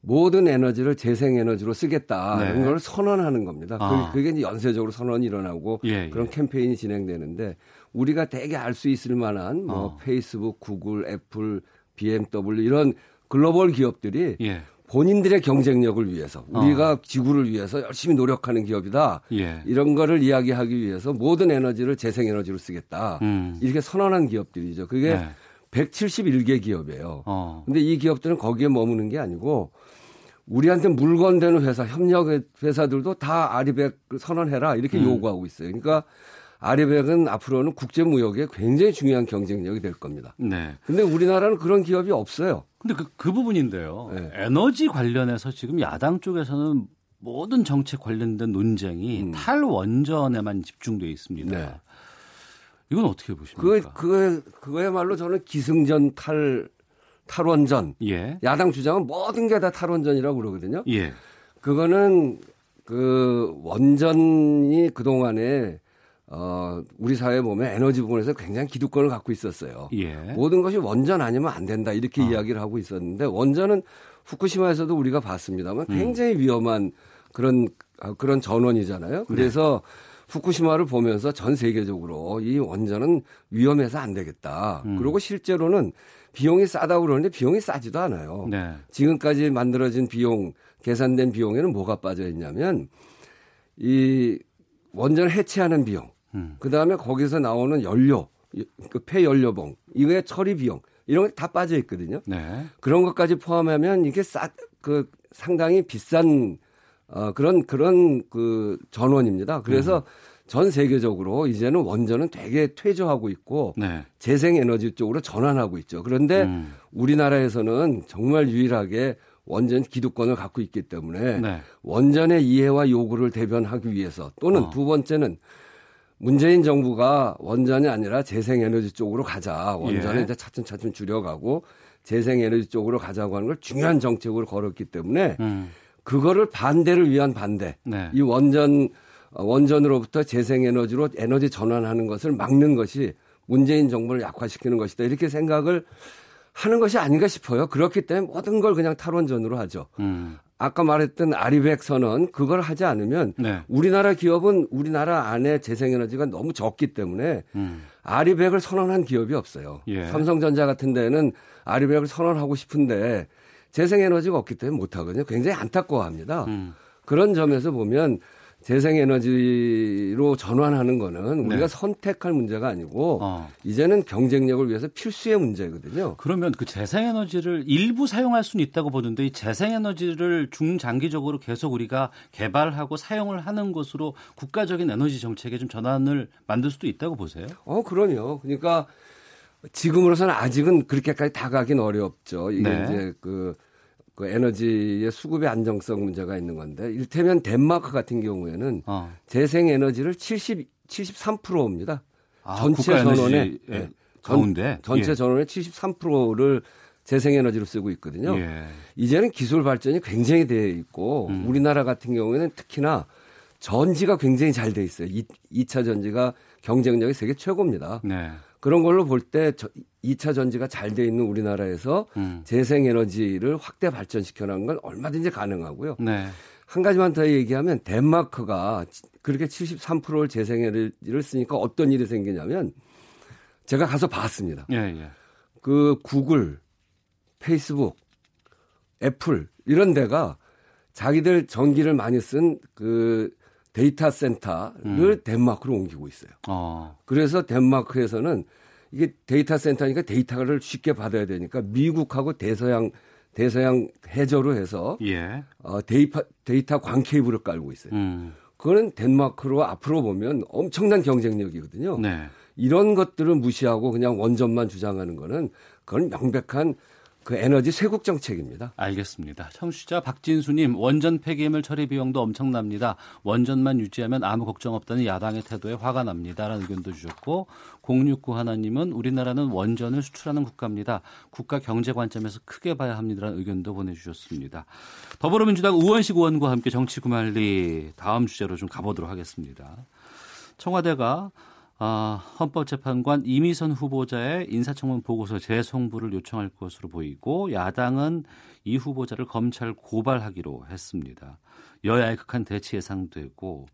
L: 모든 에너지를 재생 에너지로 쓰겠다 네. 이런 걸 선언하는 겁니다. 아. 그게 이제 연쇄적으로 선언이 일어나고 예, 그런 예. 캠페인이 진행되는데 우리가 대개 알 수 있을 만한 뭐 어. 페이스북, 구글, 애플, BMW 이런 글로벌 기업들이 예. 본인들의 경쟁력을 위해서 우리가 어. 지구를 위해서 열심히 노력하는 기업이다.
B: 예.
L: 이런 거를 이야기하기 위해서 모든 에너지를 재생 에너지로 쓰겠다. 음. 이렇게 선언한 기업들이죠. 그게 네. 171개 기업이에요. 어. 근데 이 기업들은 거기에 머무는 게 아니고 우리한테 물건 되는 회사, 협력 회사들도 다 아리백 선언해라 이렇게 음. 요구하고 있어요. 그러니까 아리백은 앞으로는 국제 무역에 굉장히 중요한 경쟁력이 될 겁니다.
B: 네.
L: 근데 우리나라는 그런 기업이 없어요.
B: 근데 그, 그 부분인데요. 네. 에너지 관련해서 지금 야당 쪽에서는 모든 정책 관련된 논쟁이 음. 탈원전에만 집중돼 있습니다. 네. 이건 어떻게 보십니까?
L: 그, 그, 그거야말로 저는 기승전 탈, 탈원전.
B: 예.
L: 야당 주장은 모든 게 다 탈원전이라고 그러거든요.
B: 예.
L: 그거는 그 원전이 그동안에 어, 우리 사회에 보면 에너지 부분에서 굉장히 기득권을 갖고 있었어요. 예. 모든 것이 원전 아니면 안 된다 이렇게 어. 이야기를 하고 있었는데 원전은 후쿠시마에서도 우리가 봤습니다만 음. 굉장히 음. 위험한 그런 아, 그런 전원이잖아요. 네. 그래서 네. 후쿠시마를 보면서 전 세계적으로 이 원전은 위험해서 안 되겠다. 음. 그리고 실제로는 비용이 싸다고 그러는데 비용이 싸지도 않아요. 네. 지금까지 만들어진 비용, 계산된 비용에는 뭐가 빠져 있냐면 이 원전을 해체하는 비용, 음. 그 다음에 거기서 나오는 연료, 그 폐연료봉, 이거의 처리 비용 이런 게 다 빠져 있거든요. 네. 그런 것까지 포함하면 이게 싸, 그 상당히 비싼 어, 그런 그런 그 전원입니다. 그래서 음. 전 세계적으로 이제는 원전은 되게 퇴조하고 있고 네. 재생 에너지 쪽으로 전환하고 있죠. 그런데 음. 우리나라에서는 정말 유일하게 원전 기득권을 갖고 있기 때문에 네. 원전의 이해와 요구를 대변하기 위해서 또는 어. 두 번째는 문재인 정부가 원전이 아니라 재생에너지 쪽으로 가자. 원전을 예. 이제 차츰차츰 줄여가고 재생에너지 쪽으로 가자고 하는 걸 중요한 정책으로 걸었기 때문에 음. 그거를 반대를 위한 반대. 네. 이 원전 원전으로부터 재생에너지로 에너지 전환하는 것을 막는 것이 문재인 정부를 약화시키는 것이다. 이렇게 생각을 하는 것이 아닌가 싶어요. 그렇기 때문에 모든 걸 그냥 탈원전으로 하죠. 음. 아까 말했던 아리백 선언 그걸 하지 않으면 네. 우리나라 기업은 우리나라 안에 재생에너지가 너무 적기 때문에 음. 아리백을 선언한 기업이 없어요. 예. 삼성전자 같은 데는 아리백을 선언하고 싶은데 재생에너지가 없기 때문에 못하거든요. 굉장히 안타까워합니다. 음. 그런 점에서 보면 재생에너지로 전환하는 거는 우리가 네. 선택할 문제가 아니고 어. 이제는 경쟁력을 위해서 필수의 문제거든요.
B: 그러면 그 재생에너지를 일부 사용할 수는 있다고 보는데 이 재생에너지를 중장기적으로 계속 우리가 개발하고 사용을 하는 것으로 국가적인 에너지 정책에 좀 전환을 만들 수도 있다고 보세요?
L: 어, 그럼요. 그러니까 지금으로서는 아직은 그렇게까지 다가긴 어렵죠. 이게 네. 이제 그 그 에너지의 수급의 안정성 문제가 있는 건데 일테면 덴마크 같은 경우에는 어. 재생 에너지를 70 73%입니다.
B: 아, 전체 전원의 예, 예. 가운데
L: 전, 체 예. 전원의 73%를 재생 에너지로 쓰고 있거든요. 예. 이제는 기술 발전이 굉장히 돼 있고 음. 우리나라 같은 경우에는 특히나 전지가 굉장히 잘 돼 있어요. 2, 차 전지가 경쟁력이 세계 최고입니다. 네. 그런 걸로 볼 때 2차 전지가 잘 돼 있는 우리나라에서 음. 재생에너지를 확대 발전시켜 나가는 건 얼마든지 가능하고요. 네. 한 가지만 더 얘기하면 덴마크가 그렇게 73%를 재생에너지를 쓰니까 어떤 일이 생기냐면 제가 가서 봤습니다. 예, 예. 그 구글, 페이스북, 애플 이런 데가 자기들 전기를 많이 쓴 그 데이터 센터를 음. 덴마크로 옮기고 있어요. 어. 그래서 덴마크에서는 이게 데이터 센터니까 데이터를 쉽게 받아야 되니까 미국하고 대서양 대서양 해저로 해서 예. 어, 데이터 데이터 광 케이블을 깔고 있어요. 음. 그거는 덴마크로 앞으로 보면 엄청난 경쟁력이거든요. 네. 이런 것들을 무시하고 그냥 원전만 주장하는 거는 그건 명백한 그 에너지 쇄국 정책입니다.
B: 알겠습니다. 청취자 박진수님 원전 폐기물 처리 비용도 엄청납니다. 원전만 유지하면 아무 걱정 없다는 야당의 태도에 화가 납니다라는 의견도 주셨고 069 하나님은 우리나라는 원전을 수출하는 국가입니다. 국가 경제 관점에서 크게 봐야 합니다라는 의견도 보내주셨습니다. 더불어민주당 우원식 의원과 함께 정치 구말리 다음 주제로 좀 가보도록 하겠습니다. 청와대가 아, 헌법재판관 이미선 후보자의 인사청문 보고서 재송부를 요청할 것으로 보이고 야당은 이 후보자를 검찰 고발하기로 했습니다. 여야의 극한 대치 예상되고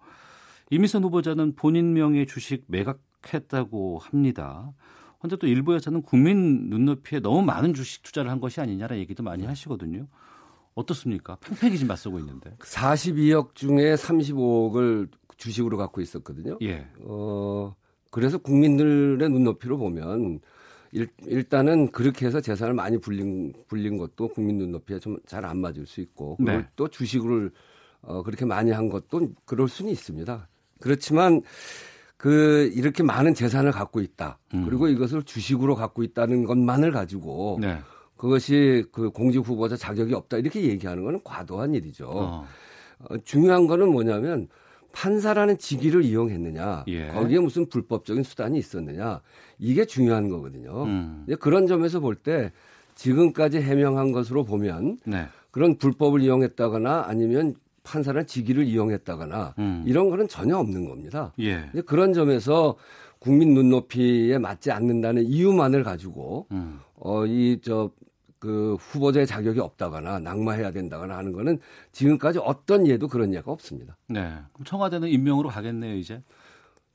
B: 이미선 후보자는 본인 명의 주식 매각했다고 합니다. 근데 또 일부에서는 국민 눈높이에 너무 많은 주식 투자를 한 것이 아니냐라는 얘기도 많이 하시거든요. 어떻습니까? 팽팽히 좀 맞서고 있는데.
L: 42억 중에 35억을 주식으로 갖고 있었거든요. 예. 어, 그래서 국민들의 눈높이로 보면 일, 일단은 그렇게 해서 재산을 많이 불린 불린 것도 국민 눈높이에 좀 잘 안 맞을 수 있고 네. 또 주식을 어, 그렇게 많이 한 것도 그럴 수는 있습니다. 그렇지만 그 이렇게 많은 재산을 갖고 있다. 음. 그리고 이것을 주식으로 갖고 있다는 것만을 가지고 네. 그것이 그 공직 후보자 자격이 없다 이렇게 얘기하는 것은 과도한 일이죠. 어. 어, 중요한 거는 뭐냐면 판사라는 직위를 이용했느냐, 예. 거기에 무슨 불법적인 수단이 있었느냐, 이게 중요한 거거든요. 음. 그런 점에서 볼 때 지금까지 해명한 것으로 보면 네. 그런 불법을 이용했다거나 아니면 판사나 직위를 이용했다거나 음. 이런 거는 전혀 없는 겁니다. 예. 그런 점에서 국민 눈높이에 맞지 않는다는 이유만을 가지고 음. 어이 저 그 후보자의 자격이 없다거나 낙마해야 된다거나 하는 거는 지금까지 어떤 예도 그런 예가 없습니다.
B: 네. 그럼 청와대는 임명으로 가겠네요, 이제.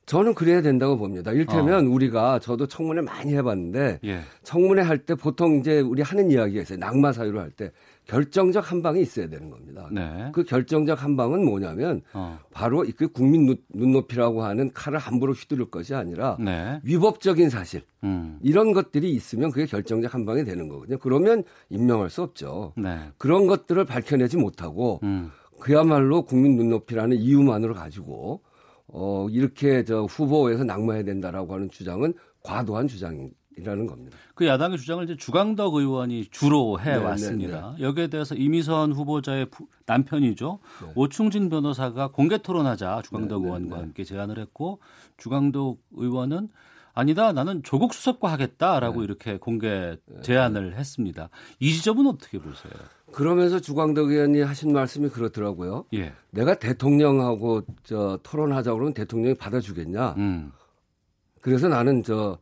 L: 저는 그래야 된다고 봅니다. 일테면 어. 우리가 저도 청문회 많이 해봤는데 예. 청문회 할 때 보통 이제 우리 하는 있어요. 낙마 사유를 할때 결정적 한 방이 있어야 되는 겁니다. 네. 그 결정적 한 방은 뭐냐면 어. 바로 그 국민 눈높이라고 하는 칼을 함부로 휘두를 것이 아니라 네. 위법적인 사실 음. 이런 것들이 있으면 그게 결정적 한 방이 되는 거거든요. 그러면 임명할 수 없죠. 네. 그런 것들을 밝혀내지 못하고 음. 그야말로 국민 눈높이라는 이유만으로 가지고 어, 이렇게 저 후보에서 낙마해야 된다라고 하는 주장은 과도한 주장 이라는 겁니다.
B: 그 야당의 주장을 이제 주강덕 의원이 주로 해 왔습니다. 네, 네, 네. 여기에 대해서 이미선 후보자의 남편이죠. 네. 오충진 변호사가 공개 토론하자 주강덕 네, 네, 의원과 함께 제안을 했고 주강덕 의원은 아니다 나는 조국 수석과 하겠다라고 이렇게 공개 제안을 했습니다. 이 지점은 어떻게 보세요?
L: 그러면서 주광덕 의원이 하신 말씀이 그렇더라고요. 예. 내가 대통령하고 저 토론하자 그러면 대통령이 받아주겠냐. 음. 그래서 나는 저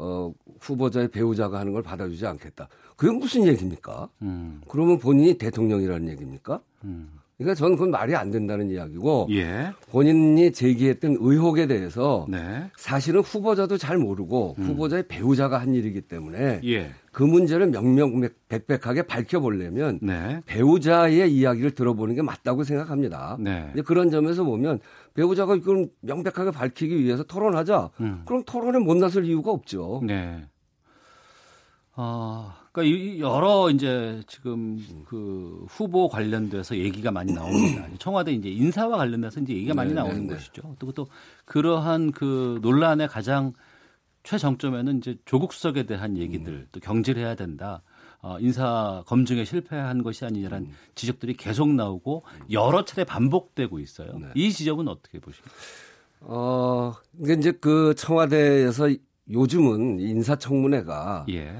L: 어, 후보자의 배우자가 하는 걸 받아주지 않겠다. 그게 무슨 얘기입니까? 음. 그러면 본인이 대통령이라는 얘기입니까? 음. 그러니까 저는 그건 말이 안 된다는 이야기고 예. 본인이 제기했던 의혹에 대해서 네. 사실은 후보자도 잘 모르고 음. 후보자의 배우자가 한 일이기 때문에 예. 그 문제를 명명백백하게 밝혀보려면 네. 배우자의 이야기를 들어보는 게 맞다고 생각합니다. 네. 그런 점에서 보면 배우자가 이걸 명백하게 밝히기 위해서 토론하자. 음. 그럼 토론에 못 나설 이유가 없죠. 네.
B: 아, 그러니까 여러 이제 지금 그 후보 관련돼서 얘기가 많이 나옵니다. 청와대 이제 인사와 관련돼서 이제 얘기가 많이 네, 나오는 네, 네. 것이죠. 또, 또 그러한 그 논란의 가장 최정점에는 이제 조국 수석에 대한 얘기들 음. 또 경질해야 된다. 어, 인사 검증에 실패한 것이 아니냐라는 음. 지적들이 계속 나오고 여러 차례 반복되고 있어요. 네. 이 지점은 어떻게 보십니까?
L: 어, 이제 그 청와대에서 요즘은 인사청문회가 예.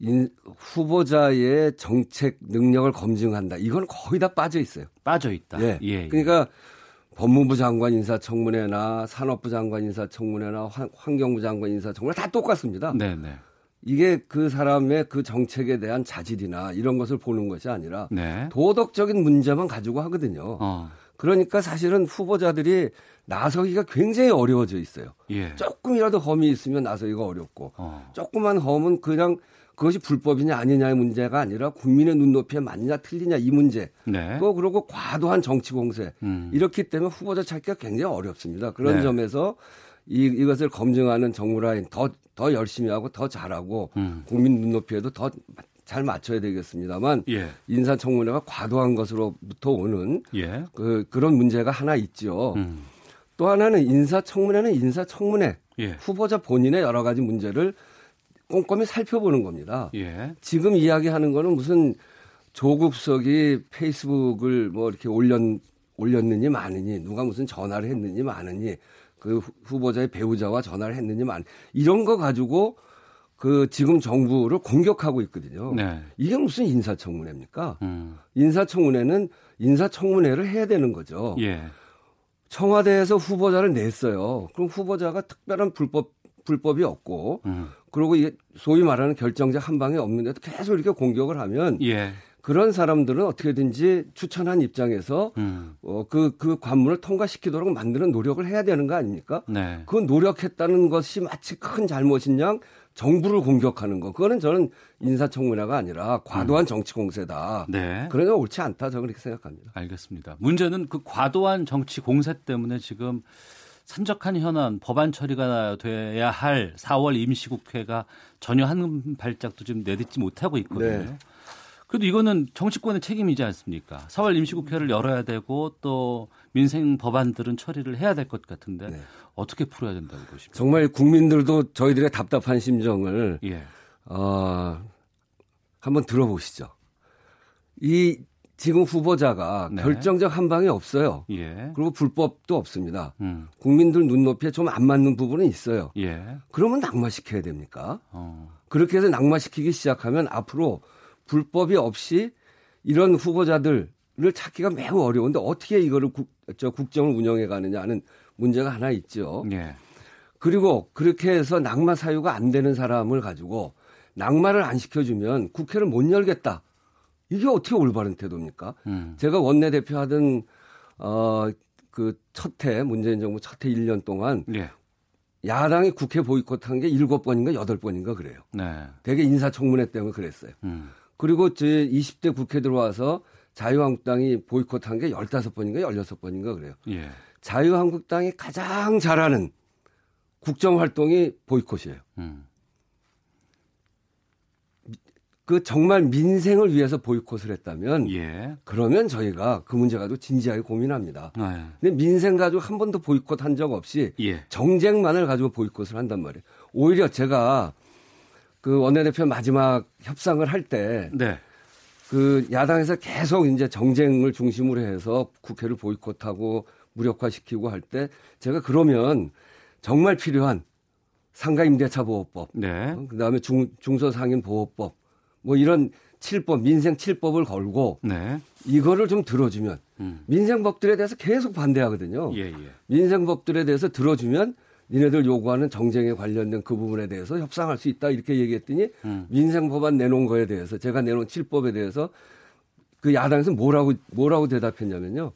L: 인, 후보자의 정책 능력을 검증한다. 이건 거의 다 빠져 있어요.
B: 빠져 있다.
L: 예. 예, 예. 그러니까 법무부 장관 인사청문회나 산업부 장관 인사청문회나 환경부 장관 인사청문회 다 똑같습니다. 네, 네. 이게 그 사람의 그 정책에 대한 자질이나 이런 것을 보는 것이 아니라 네. 도덕적인 문제만 가지고 하거든요. 어. 그러니까 사실은 후보자들이 나서기가 굉장히 어려워져 있어요. 예. 조금이라도 험이 있으면 나서기가 어렵고 어. 조그만 험은 그냥 그것이 불법이냐 아니냐의 문제가 아니라 국민의 눈높이에 맞냐 틀리냐 이 문제. 네. 또 그리고 과도한 정치 공세. 음. 이렇기 때문에 후보자 찾기가 굉장히 어렵습니다. 그런 네. 점에서 이, 이것을 검증하는 정무라인 더, 더 열심히 하고 더 잘하고 음. 국민 눈높이에도 더 잘 맞춰야 되겠습니다만 예. 인사청문회가 과도한 것으로부터 오는 예. 그, 그런 문제가 하나 있죠. 음. 또 하나는 인사청문회는 인사청문회 예. 후보자 본인의 여러 가지 문제를 꼼꼼히 살펴보는 겁니다. 예. 지금 이야기하는 거는 무슨 조국 수석이 페이스북을 뭐 이렇게 올렸, 올렸느니 마느니 누가 무슨 전화를 했느니 마느니 그 후보자의 배우자와 전화를 했느니 만 이런 거 가지고 그 지금 정부를 공격하고 있거든요. 네. 이게 무슨 인사청문회입니까? 음. 인사청문회는 인사청문회를 해야 되는 거죠. 예. 청와대에서 후보자를 냈어요. 그럼 후보자가 특별한 불법 불법이 없고 음. 그리고 이게 소위 말하는 결정적 한 방에 없는데도 계속 이렇게 공격을 하면 예. 그런 사람들은 어떻게든지 추천한 입장에서 음. 어, 그, 그 관문을 통과시키도록 만드는 노력을 해야 되는 거 아닙니까? 네. 그 노력했다는 것이 마치 큰 잘못인 양 정부를 공격하는 거. 그거는 저는 인사청문회가 아니라 과도한 음. 정치 공세다. 네. 그러니까 옳지 않다. 저는 그렇게 생각합니다.
B: 알겠습니다. 문제는 그 과도한 정치 공세 때문에 지금 산적한 현안 법안 처리가 돼야 할 4월 임시국회가 전혀 한 발짝도 지금 내딛지 못하고 있거든요. 네. 그래도 이거는 정치권의 책임이지 않습니까? 4월 임시국회를 열어야 되고 또 민생 법안들은 처리를 해야 될 것 같은데 네. 어떻게 풀어야 된다고 보십니까?
L: 정말 국민들도 저희들의 답답한 심정을 예. 어, 한번 들어보시죠. 이 지금 후보자가 네. 결정적 한 방이 없어요. 예. 그리고 불법도 없습니다. 음. 국민들 눈높이에 좀 안 맞는 부분은 있어요. 예. 그러면 낙마시켜야 됩니까? 어. 그렇게 해서 낙마시키기 시작하면 앞으로 불법이 없이 이런 후보자들 찾기가 매우 어려운데 어떻게 이거를 국, 저 국정을 운영해 가느냐 하는 문제가 하나 있죠. 예. 그리고 그렇게 해서 낙마 사유가 안 되는 사람을 가지고 낙마를 안 시켜주면 국회를 못 열겠다. 이게 어떻게 올바른 태도입니까? 음. 제가 원내대표 하던 어, 그 첫해 문재인 정부 첫해 1년 동안 예. 야당이 국회 보이콧한 게 7번인가 8번인가 그래요. 네. 되게 인사청문회 때문에 그랬어요. 음. 그리고 제 20대 국회 들어와서 자유한국당이 보이콧한 게 15번인가 16번인가 그래요. 예. 자유한국당이 가장 잘하는 국정 활동이 보이콧이에요. 음. 그 정말 민생을 위해서 보이콧을 했다면 예. 그러면 저희가 그 문제 가지고 진지하게 고민합니다. 네. 근데 민생 가지고 한 번도 보이콧 한 적 없이 예. 정쟁만을 가지고 보이콧을 한단 말이에요. 오히려 제가 그 원내대표 마지막 협상을 할때 네. 그 야당에서 계속 이제 정쟁을 중심으로 해서 국회를 보이콧하고 무력화시키고 할 때 제가 그러면 정말 필요한 상가임대차 보호법, 네. 어, 그다음에 중, 중소상인 보호법, 뭐 이런 칠법 민생 칠법을 걸고 네. 이거를 좀 들어주면 음. 민생법들에 대해서 계속 반대하거든요. 예, 예. 민생법들에 대해서 들어주면 니네들 요구하는 정쟁에 관련된 그 부분에 대해서 협상할 수 있다 이렇게 얘기했더니 음. 민생 법안 내놓은 거에 대해서 제가 내놓은 칠법에 대해서 그 야당에서 뭐라고 뭐라고 대답했냐면요.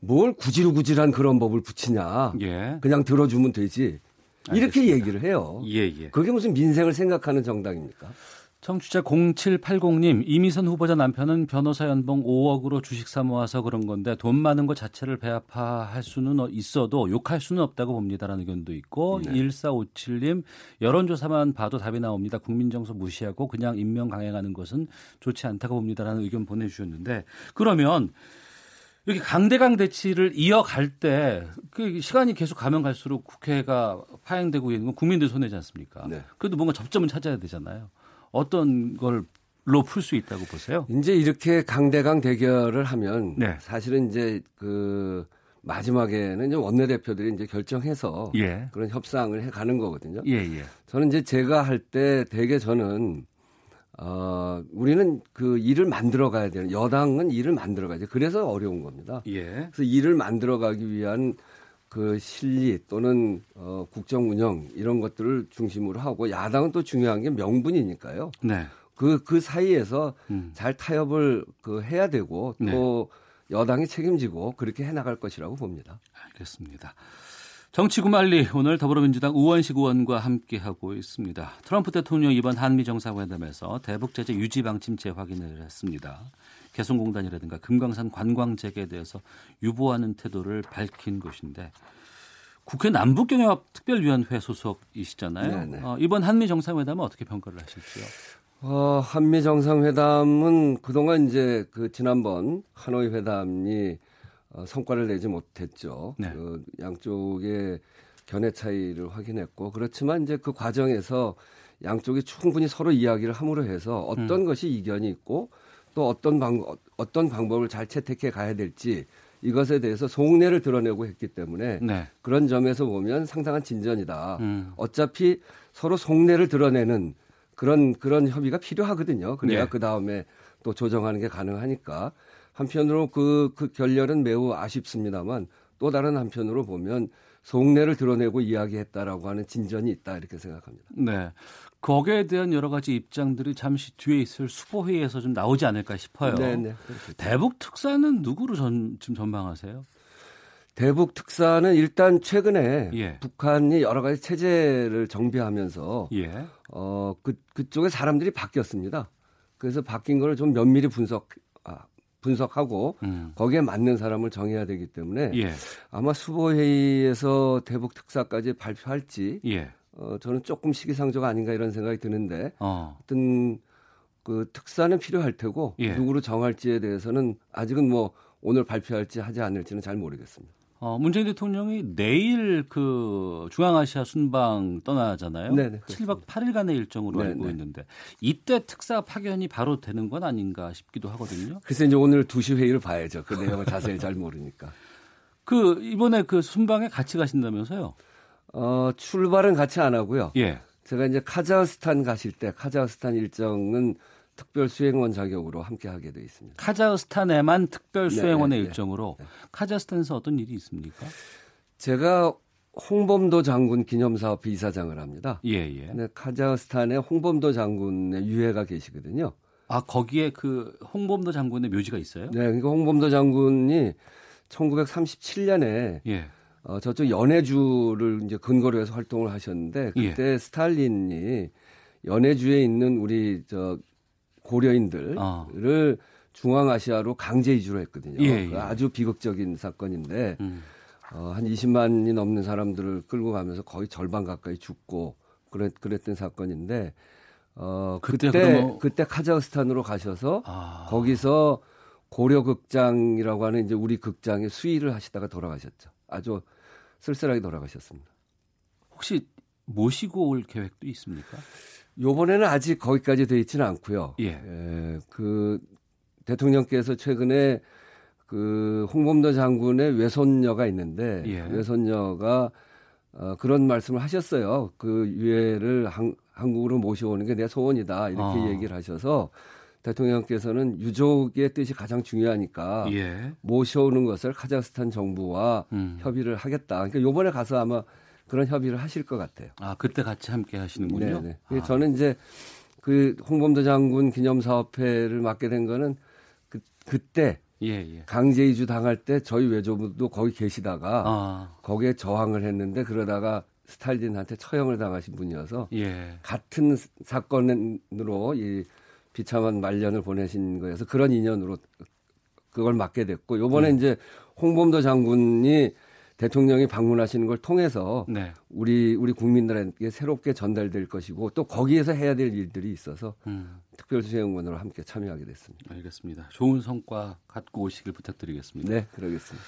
L: 뭘 구질구질한 그런 법을 붙이냐. 예. 그냥 들어주면 되지. 이렇게 알겠습니다. 얘기를 해요. 예, 예. 그게 무슨 민생을 생각하는 정당입니까?
B: 청취자 0780님, 이미선 후보자 남편은 변호사 연봉 5억으로 주식 사 모아서 그런 건데 돈 많은 것 자체를 배아파할 수는 있어도 욕할 수는 없다고 봅니다라는 의견도 있고 네. 1457님, 여론조사만 봐도 답이 나옵니다. 국민정서 무시하고 그냥 임명 강행하는 것은 좋지 않다고 봅니다라는 의견 보내주셨는데 그러면 이렇게 강대강 대치를 이어갈 때 그 시간이 계속 가면 갈수록 국회가 파행되고 있는 건 국민들 손해지 않습니까? 네. 그래도 뭔가 접점은 찾아야 되잖아요. 어떤 걸로 풀 수 있다고 보세요?
L: 이제 이렇게 강대강 대결을 하면 네. 사실은 이제 그 마지막에는 이제 원내대표들이 이제 결정해서 예. 그런 협상을 해 가는 거거든요. 예, 예. 저는 이제 제가 할 때 대개 저는 어, 우리는 그 일을 만들어 가야 되는 여당은 일을 만들어 가야죠. 그래서 어려운 겁니다. 예. 그래서 일을 만들어 가기 위한 그 실리 또는 어, 국정 운영 이런 것들을 중심으로 하고 야당은 또 중요한 게 명분이니까요. 네. 그, 그 사이에서 음. 잘 타협을 그 해야 되고 또 네. 여당이 책임지고 그렇게 해 나갈 것이라고 봅니다.
B: 알겠습니다. 정치구말리 오늘 더불어민주당 우원식 의원과 함께하고 있습니다. 트럼프 대통령 이번 한미 정상회담에서 대북 제재 유지 방침 재확인을 했습니다. 개성공단이라든가 금강산 관광재개에 대해서 유보하는 태도를 밝힌 것인데 국회 남북경협 특별위원회 소속이시잖아요. 어, 이번 한미 정상회담은 어떻게 평가를 하실지요?
L: 어, 한미 정상회담은 그동안 이제 그 지난번 하노이 회담이 어, 성과를 내지 못했죠. 네. 그 양쪽의 견해 차이를 확인했고 그렇지만 이제 그 과정에서 양쪽이 충분히 서로 이야기를 함으로 해서 어떤 음. 것이 이견이 있고 또 어떤 방 어떤 방법을 잘 채택해 가야 될지 이것에 대해서 속내를 드러내고 했기 때문에 네. 그런 점에서 보면 상당한 진전이다. 음. 어차피 서로 속내를 드러내는 그런 그런 협의가 필요하거든요. 그래야 네. 그 다음에 또 조정하는 게 가능하니까 한편으로 그, 그 결렬은 매우 아쉽습니다만 또 다른 한편으로 보면 속내를 드러내고 이야기했다라고 하는 진전이 있다 이렇게 생각합니다.
B: 네. 거기에 대한 여러 가지 입장들이 잠시 뒤에 있을 수보회의에서 좀 나오지 않을까 싶어요. 네네. 네. 대북 특사는 누구로 전, 지금 전망하세요?
L: 대북 특사는 일단 최근에 예. 북한이 여러 가지 체제를 정비하면서 예. 어, 그, 그쪽에 사람들이 바뀌었습니다. 그래서 바뀐 거를 좀 면밀히 분석, 아, 분석하고 음. 거기에 맞는 사람을 정해야 되기 때문에 예. 아마 수보회의에서 대북 특사까지 발표할지 예. 어, 저는 조금 시기상조가 아닌가 이런 생각이 드는데 어. 어떤 그 특사는 필요할 테고 예. 누구로 정할지에 대해서는 아직은 뭐 오늘 발표할지 하지 않을지는 잘 모르겠습니다.
B: 어, 문재인 대통령이 내일 그 중앙아시아 순방 떠나잖아요. 네네, 7박 8일간의 일정으로 네네. 알고 있는데 이때 특사 파견이 바로 되는 건 아닌가 싶기도 하거든요.
L: 글쎄 이제 오늘 2시 회의를 봐야죠. 그 내용을 자세히 잘 모르니까.
B: 그 이번에 그 순방에 같이 가신다면서요?
L: 어, 출발은 같이 안 하고요. 예. 제가 이제 카자흐스탄 가실 때 카자흐스탄 일정은 특별 수행원 자격으로 함께 하게 돼 있습니다.
B: 카자흐스탄에만 특별 네, 수행원의 네, 네, 일정으로 네. 카자흐스탄에서 어떤 일이 있습니까?
L: 제가 홍범도 장군 기념사업 이사장을 합니다.
B: 예, 예.
L: 근 카자흐스탄에 홍범도 장군의 유해가 계시거든요.
B: 아, 거기에 그 홍범도 장군의 묘지가 있어요?
L: 네, 그러니까 홍범도 장군이 1937년에 예. 어, 저쪽 연해주를 이제 근거로 해서 활동을 하셨는데 그때 예. 스탈린이 연해주에 있는 우리 저 고려인들을 어. 중앙아시아로 강제 이주를 했거든요. 예, 예. 아주 비극적인 사건인데 음. 어, 한 20만이 넘는 사람들을 끌고 가면서 거의 절반 가까이 죽고 그랬, 그랬던 사건인데 어, 그때 그때, 뭐... 그때 카자흐스탄으로 가셔서 아... 거기서 고려 극장이라고 하는 이제 우리 극장에 수의를 하시다가 돌아가셨죠. 아주 쓸쓸하게 돌아가셨습니다.
B: 혹시 모시고 올 계획도 있습니까?
L: 요번에는 아직 거기까지 돼 있지는 않고요.
B: 예. 예.
L: 그 대통령께서 최근에 그 홍범도 장군의 외손녀가 있는데 예. 외손녀가 어, 그런 말씀을 하셨어요. 그 유해를 한, 한국으로 모셔오는 게 내 소원이다 이렇게 아. 얘기를 하셔서 대통령께서는 유족의 뜻이 가장 중요하니까 예. 모셔오는 것을 카자흐스탄 정부와 음. 협의를 하겠다. 그러니까 요번에 가서 아마 그런 협의를 하실 것 같아요.
B: 아 그때 같이 함께 하시는군요.
L: 네. 아. 저는 이제 그 홍범도 장군 기념 사업회를 맡게 된 거는 그 그때 예, 예. 강제 이주 당할 때 저희 외조부도 거기 계시다가 아. 거기에 저항을 했는데 그러다가 스탈린한테 처형을 당하신 분이어서
B: 예.
L: 같은 사건으로 이 비참한 말년을 보내신 거여서 그런 인연으로 그걸 맡게 됐고 요번에 음. 이제 홍범도 장군이 대통령이 방문하시는 걸 통해서 네. 우리 우리 국민들에게 새롭게 전달될 것이고 또 거기에서 해야 될 일들이 있어서 음. 특별수행원으로 함께 참여하게 됐습니다.
B: 알겠습니다. 좋은 성과 갖고 오시길 부탁드리겠습니다.
L: 네, 그러겠습니다.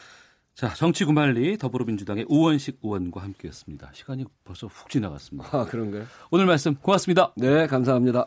B: 자, 정치 구말리 더불어민주당의 우원식 의원과 함께했습니다. 시간이 벌써 훅 지나갔습니다.
L: 아, 그런가요?
B: 오늘 말씀 고맙습니다.
L: 네, 감사합니다.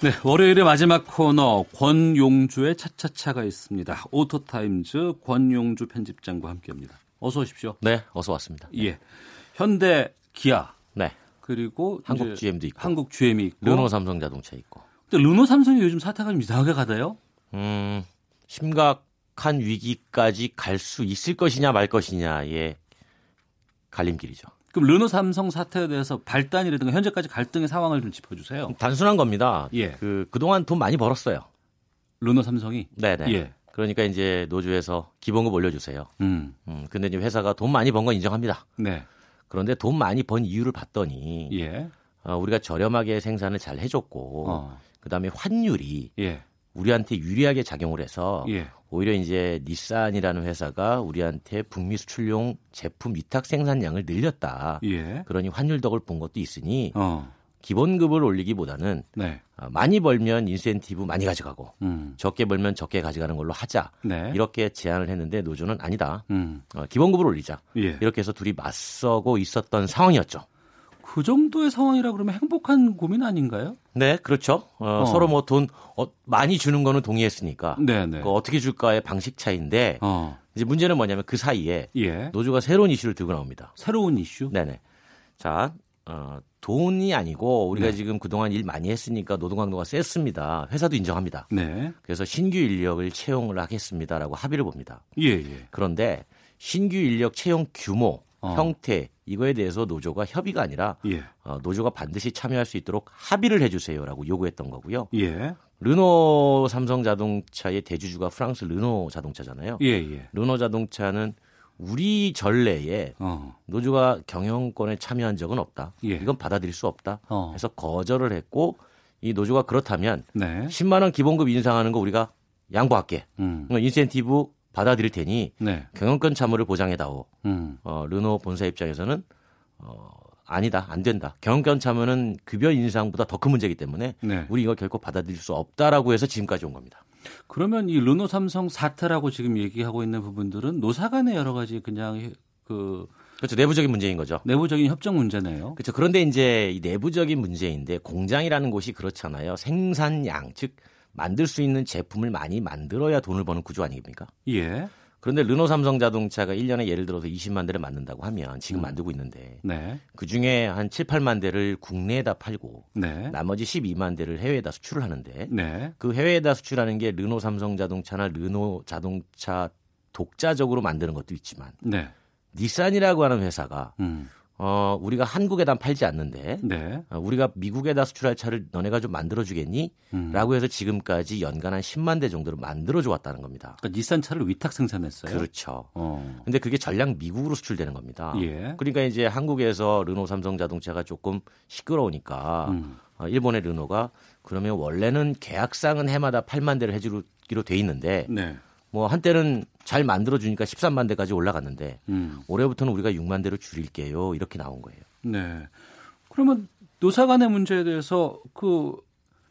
B: 네, 월요일의 마지막 코너 권용주의 차차차가 있습니다. 오토타임즈 권용주 편집장과 함께합니다. 어서 오십시오.
M: 네, 어서 왔습니다.
B: 예, 현대, 기아,
M: 네,
B: 그리고
M: 한국 GM도 있고,
B: 한국 GM이 있고,
M: 르노 삼성 자동차 있고.
B: 근데 르노 삼성이 요즘 사태가 좀 이상하게 가대요?
M: 음, 심각한 위기까지 갈 수 있을 것이냐 말 것이냐의 갈림길이죠.
B: 그럼 르노 삼성 사태에 대해서 발단이라든가 현재까지 갈등의 상황을 좀 짚어주세요.
M: 단순한 겁니다. 예. 그 그동안 돈 많이 벌었어요.
B: 르노 삼성이.
M: 네네. 예. 그러니까 이제 노조에서 기본급 올려주세요. 음. 음. 근데 이제 회사가 돈 많이 번 건 인정합니다.
B: 네.
M: 그런데 돈 많이 번 이유를 봤더니
B: 예.
M: 어, 우리가 저렴하게 생산을 잘 해줬고 어. 그다음에 환율이 예. 우리한테 유리하게 작용을 해서 예. 오히려 이제 닛산이라는 회사가 우리한테 북미 수출용 제품 위탁 생산량을 늘렸다.
B: 예.
M: 그러니 환율 덕을 본 것도 있으니 어. 기본급을 올리기보다는
B: 네.
M: 어, 많이 벌면 인센티브 많이 가져가고 음. 적게 벌면 적게 가져가는 걸로 하자.
B: 네.
M: 이렇게 제안을 했는데 노조는 아니다.
B: 음.
M: 어, 기본급을 올리자.
B: 예.
M: 이렇게 해서 둘이 맞서고 있었던 상황이었죠.
B: 그 정도의 상황이라 그러면 행복한 고민 아닌가요?
M: 네, 그렇죠. 어, 어. 서로 뭐돈 어, 많이 주는 거는 동의했으니까.
B: 네, 네.
M: 그 어떻게 줄까의 방식 차이인데
B: 어.
M: 이제 문제는 뭐냐면 그 사이에
B: 예.
M: 노조가 새로운 이슈를 들고 나옵니다.
B: 새로운 이슈?
M: 네네. 자, 어, 돈이 아니고 우리가 네. 지금 그동안 일 많이 했으니까 노동 강도가 셌습니다. 회사도 인정합니다.
B: 네.
M: 그래서 신규 인력을 채용을 하겠습니다라고 합의를 봅니다.
B: 예, 예.
M: 그런데 신규 인력 채용 규모, 어. 형태 이거에 대해서 노조가 협의가 아니라
B: 예.
M: 어, 노조가 반드시 참여할 수 있도록 합의를 해주세요라고 요구했던 거고요.
B: 예.
M: 르노 삼성 자동차의 대주주가 프랑스 르노 자동차잖아요.
B: 예, 예.
M: 르노 자동차는 우리 전례에
B: 어.
M: 노조가 경영권에 참여한 적은 없다.
B: 예.
M: 이건 받아들일 수 없다.
B: 어.
M: 해서 거절을 했고 이 노조가 그렇다면
B: 네.
M: 10만 원 기본급 인상하는 거 우리가 양보할게.
B: 음.
M: 인센티브 받아들일 테니
B: 네.
M: 경영권 참여를 보장해다오.
B: 음.
M: 어, 르노 본사 입장에서는 어, 아니다, 안 된다. 경영권 참여는 급여 인상보다 더 큰 문제이기 때문에 네. 우리 이걸 결코 받아들일 수 없다라고 해서 지금까지 온 겁니다.
B: 그러면 이 르노 삼성 사태라고 지금 얘기하고 있는 부분들은 노사 간의 여러 가지 그냥 그
M: 그렇죠. 내부적인 문제인 거죠.
B: 내부적인 협정 문제네요.
M: 그렇죠. 그런데 이제 이 내부적인 문제인데 공장이라는 곳이 그렇잖아요. 생산량, 즉 만들 수 있는 제품을 많이 만들어야 돈을 버는 구조 아닙니까?
B: 예.
M: 그런데 르노 삼성 자동차가 1년에 예를 들어서 20만 대를 만든다고 하면 지금 음. 만들고 있는데 네. 그중에 한 7, 8만 대를 국내에다 팔고 네. 나머지 12만 대를 해외에다 수출을 하는데 네. 그 해외에다 수출하는 게 르노 삼성 자동차나 르노 자동차 독자적으로 만드는 것도 있지만 네. 닛산이라고 하는 회사가 음. 어, 우리가 한국에다 팔지 않는데 네. 어, 우리가 미국에다 수출할 차를 너네가 좀 만들어 주겠니? 음. 라고 해서 지금까지 연간 한 10만 대 정도로 만들어 줘 왔다는 겁니다.
B: 그러니까 닛산 차를 위탁 생산했어요.
M: 그렇죠. 어. 근데 그게 전량 미국으로 수출되는 겁니다. 예. 그러니까 이제 한국에서 르노 삼성 자동차가 조금 시끄러우니까 음. 어, 일본의 르노가 그러면 원래는 계약상은 해마다 8만 대를 해 주기로 돼 있는데 네. 뭐 한때는 잘 만들어 주니까 13만 대까지 올라갔는데 음. 올해부터는 우리가 6만 대로 줄일게요. 이렇게 나온 거예요.
B: 네. 그러면 노사 간의 문제에 대해서 그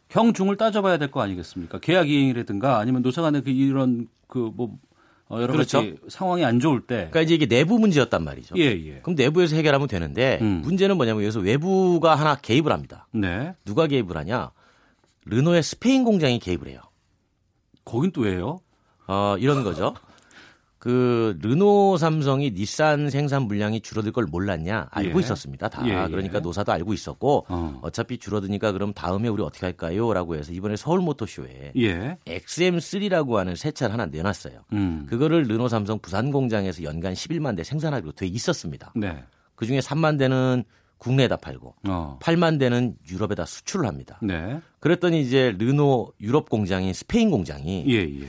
B: 경중을 따져봐야 될 거 아니겠습니까? 계약 이행이라든가 아니면 노사 간의 그 이런 그뭐 어, 여러 그렇죠. 가지 상황이 안 좋을 때.
M: 그러니까 이제 이게 내부 문제였단 말이죠. 예, 예. 그럼 내부에서 해결하면 되는데 음. 문제는 뭐냐면 여기서 외부가 하나 개입을 합니다. 네. 누가 개입을 하냐? 르노의 스페인 공장이 개입을 해요.
B: 거긴 또 왜요?
M: 어, 이런 거죠. 그 르노 삼성이 닛산 생산 물량이 줄어들 걸 몰랐냐 알고 예. 있었습니다 다 예, 예. 그러니까 노사도 알고 있었고 어. 차피 줄어드니까 그럼 다음에 우리 어떻게 할까요라고 해서 이번에 서울 모터쇼에 예. XM3라고 하는 새 차를 하나 내놨어요 음. 그거를 르노 삼성 부산 공장에서 연간 11만 대 생산하기로 돼 있었습니다 네. 그중에 3만 대는 국내에다 팔고 어. 8만 대는 유럽에다 수출을 합니다 네. 그랬더니 이제 르노 유럽 공장인 스페인 공장이 예, 예.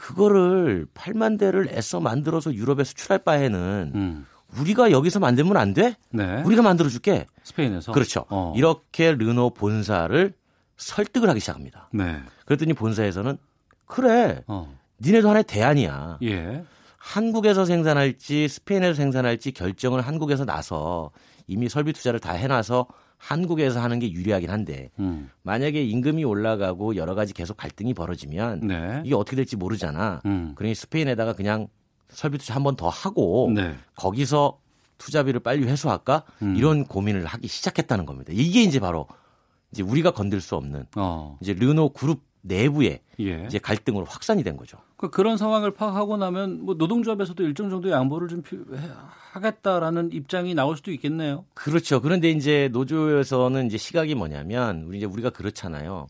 M: 그거를 8만 대를 애써 만들어서 유럽에 수출할 바에는 음. 우리가 여기서 만들면 안 돼? 네. 우리가 만들어 줄게.
B: 스페인에서.
M: 그렇죠. 어. 이렇게 르노 본사를 설득을 하기 시작합니다. 네. 그랬더니 본사에서는 그래. 어. 니네도 하나의 대안이야. 예. 한국에서 생산할지 스페인에서 생산할지 결정을 한국에서 나서 이미 설비 투자를 다 해놔서 한국에서 하는 게 유리하긴 한데 음. 만약에 임금이 올라가고 여러 가지 계속 갈등이 벌어지면 네. 이게 어떻게 될지 모르잖아. 음. 그러니 스페인에다가 그냥 설비 투자 한 번 더 하고 네. 거기서 투자비를 빨리 회수할까 음. 이런 고민을 하기 시작했다는 겁니다. 이게 이제 바로 이제 우리가 건들 수 없는 어. 이제 르노 그룹 내부에 예. 이제 갈등으로 확산이 된 거죠.
B: 그러니까 그런 상황을 파악하고 나면 뭐 노동조합에서도 일정 정도 양보를 좀 하겠다라는 입장이 나올 수도 있겠네요.
M: 그렇죠. 그런데 이제 노조에서는 이제 시각이 뭐냐면 우리 이제 우리가 그렇잖아요.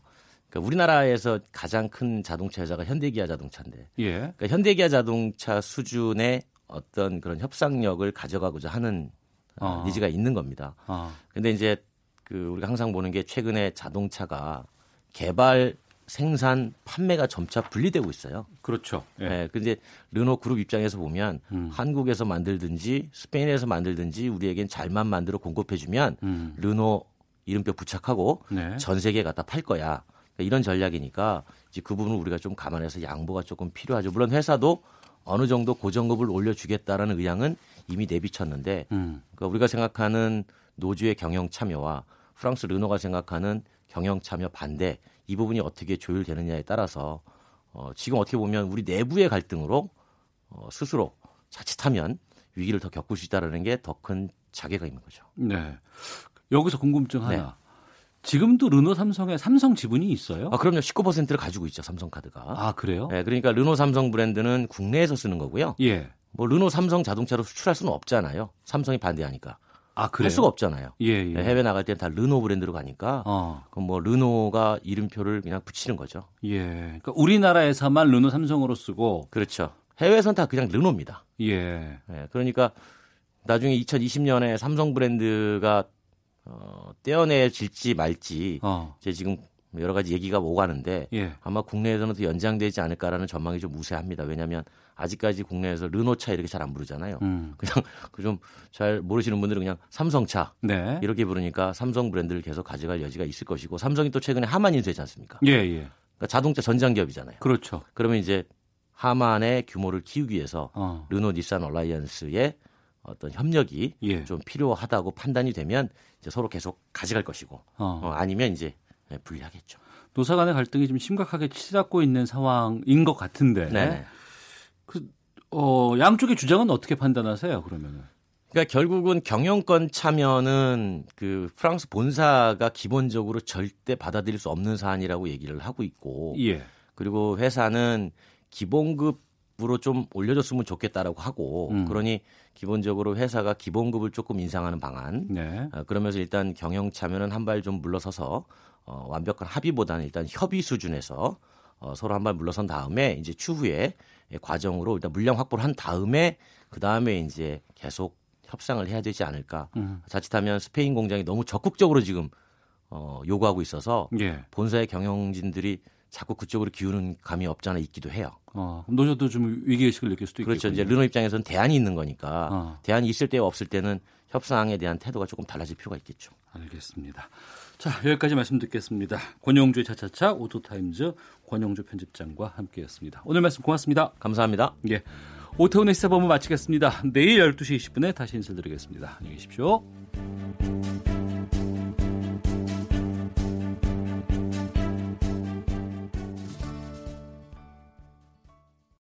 M: 그러니까 우리나라에서 가장 큰 자동차 회사가 현대기아 자동차인데, 예. 그러니까 현대기아 자동차 수준의 어떤 그런 협상력을 가져가고자 하는 어. 니즈가 있는 겁니다. 어. 근데 이제 그 우리가 항상 보는 게 최근에 자동차가 개발 생산, 판매가 점차 분리되고 있어요.
B: 그렇죠.
M: 예. 네, 근데 르노 그룹 입장에서 보면 음. 한국에서 만들든지 스페인에서 만들든지 우리에겐 잘만 만들어 공급해 주면 음. 르노 이름표 부착하고 네. 전 세계에 갖다 팔 거야. 그러니까 이런 전략이니까 이제 그 부분을 우리가 좀 감안해서 양보가 조금 필요하죠. 물론 회사도 어느 정도 고정급을 올려주겠다라는 의향은 이미 내비쳤는데 음. 그러니까 우리가 생각하는 노조의 경영 참여와 프랑스 르노가 생각하는 경영 참여 반대 이 부분이 어떻게 조율되느냐에 따라서 어, 지금 어떻게 보면 우리 내부의 갈등으로 어, 스스로 자칫하면 위기를 더 겪을 수 있다라는 게 더 큰 자괴가 있는 거죠.
B: 네. 여기서 궁금증 하나. 네. 지금도 르노 삼성에 삼성 지분이 있어요?
M: 아, 그럼요. 19%를 가지고 있죠. 삼성카드가.
B: 아, 그래요?
M: 네, 그러니까 르노 삼성 브랜드는 국내에서 쓰는 거고요. 예. 뭐 르노 삼성 자동차로 수출할 수는 없잖아요. 삼성이 반대하니까. 아, 그래요? 할 수가 없잖아요. 예, 예. 네, 해외 나갈 때는 다 르노 브랜드로 가니까 어. 그럼 뭐 르노가 이름표를 그냥 붙이는 거죠.
B: 예. 그러니까 우리나라에서만 르노 삼성으로 쓰고
M: 그렇죠. 해외에선 다 그냥 르노입니다.
B: 예.
M: 네, 그러니까 나중에 2020년에 삼성 브랜드가 어, 떼어내질지 말지 어. 이제 지금 여러 가지 얘기가 오가는데 예. 아마 국내에서는 더 연장되지 않을까라는 전망이 좀 우세합니다. 왜냐하면 아직까지 국내에서 르노차 이렇게 잘 안 부르잖아요. 음. 그냥 그 좀 잘 모르시는 분들은 그냥 삼성차 네. 이렇게 부르니까 삼성 브랜드를 계속 가져갈 여지가 있을 것이고 삼성이 또 최근에 하만 인수했지 않습니까?
B: 예, 예.
M: 그러니까 자동차 전장기업이잖아요.
B: 그렇죠.
M: 그러면 이제 하만의 규모를 키우기 위해서 어. 르노 닛산 얼라이언스에 어떤 협력이 예. 좀 필요하다고 판단이 되면 이제 서로 계속 가져갈 것이고 어. 어, 아니면 이제 예, 분리하겠죠.
B: 노사 간의 갈등이 좀 심각하게 치닫고 있는 상황인 것 같은데 네. 그 어, 양쪽의 주장은 어떻게 판단하세요? 그러면은
M: 그러니까 결국은 경영권 참여는 그 프랑스 본사가 기본적으로 절대 받아들일 수 없는 사안이라고 얘기를 하고 있고 예. 그리고 회사는 기본급으로 좀 올려줬으면 좋겠다라고 하고 음. 그러니 기본적으로 회사가 기본급을 조금 인상하는 방안 네. 어, 그러면서 일단 경영 참여는 한 발 좀 물러서서 어, 완벽한 합의보다는 일단 협의 수준에서 어, 서로 한 발 물러선 다음에 이제 추후에 과정으로 일단 물량 확보를 한 다음에 그 다음에 이제 계속 협상을 해야 되지 않을까. 음. 자칫하면 스페인 공장이 너무 적극적으로 지금 어, 요구하고 있어서 예. 본사의 경영진들이 자꾸 그쪽으로 기우는 감이 없지 않아 있기도 해요.
B: 어, 노조도 좀 위기의식을 느낄 수도
M: 있겠죠. 그렇죠. 이제 르노 입장에서는 대안이 있는 거니까 어. 대안이 있을 때 없을 때는 협상에 대한 태도가 조금 달라질 필요가 있겠죠.
B: 알겠습니다. 자, 여기까지 말씀 듣겠습니다. 권용주의 차차차 오토타임즈 권용주 편집장과 함께했습니다. 오늘 말씀 고맙습니다.
M: 감사합니다.
B: 예. 오태훈의 시사본부 마치겠습니다. 내일 12시 20분에 다시 인사드리겠습니다. 안녕히 계십시오.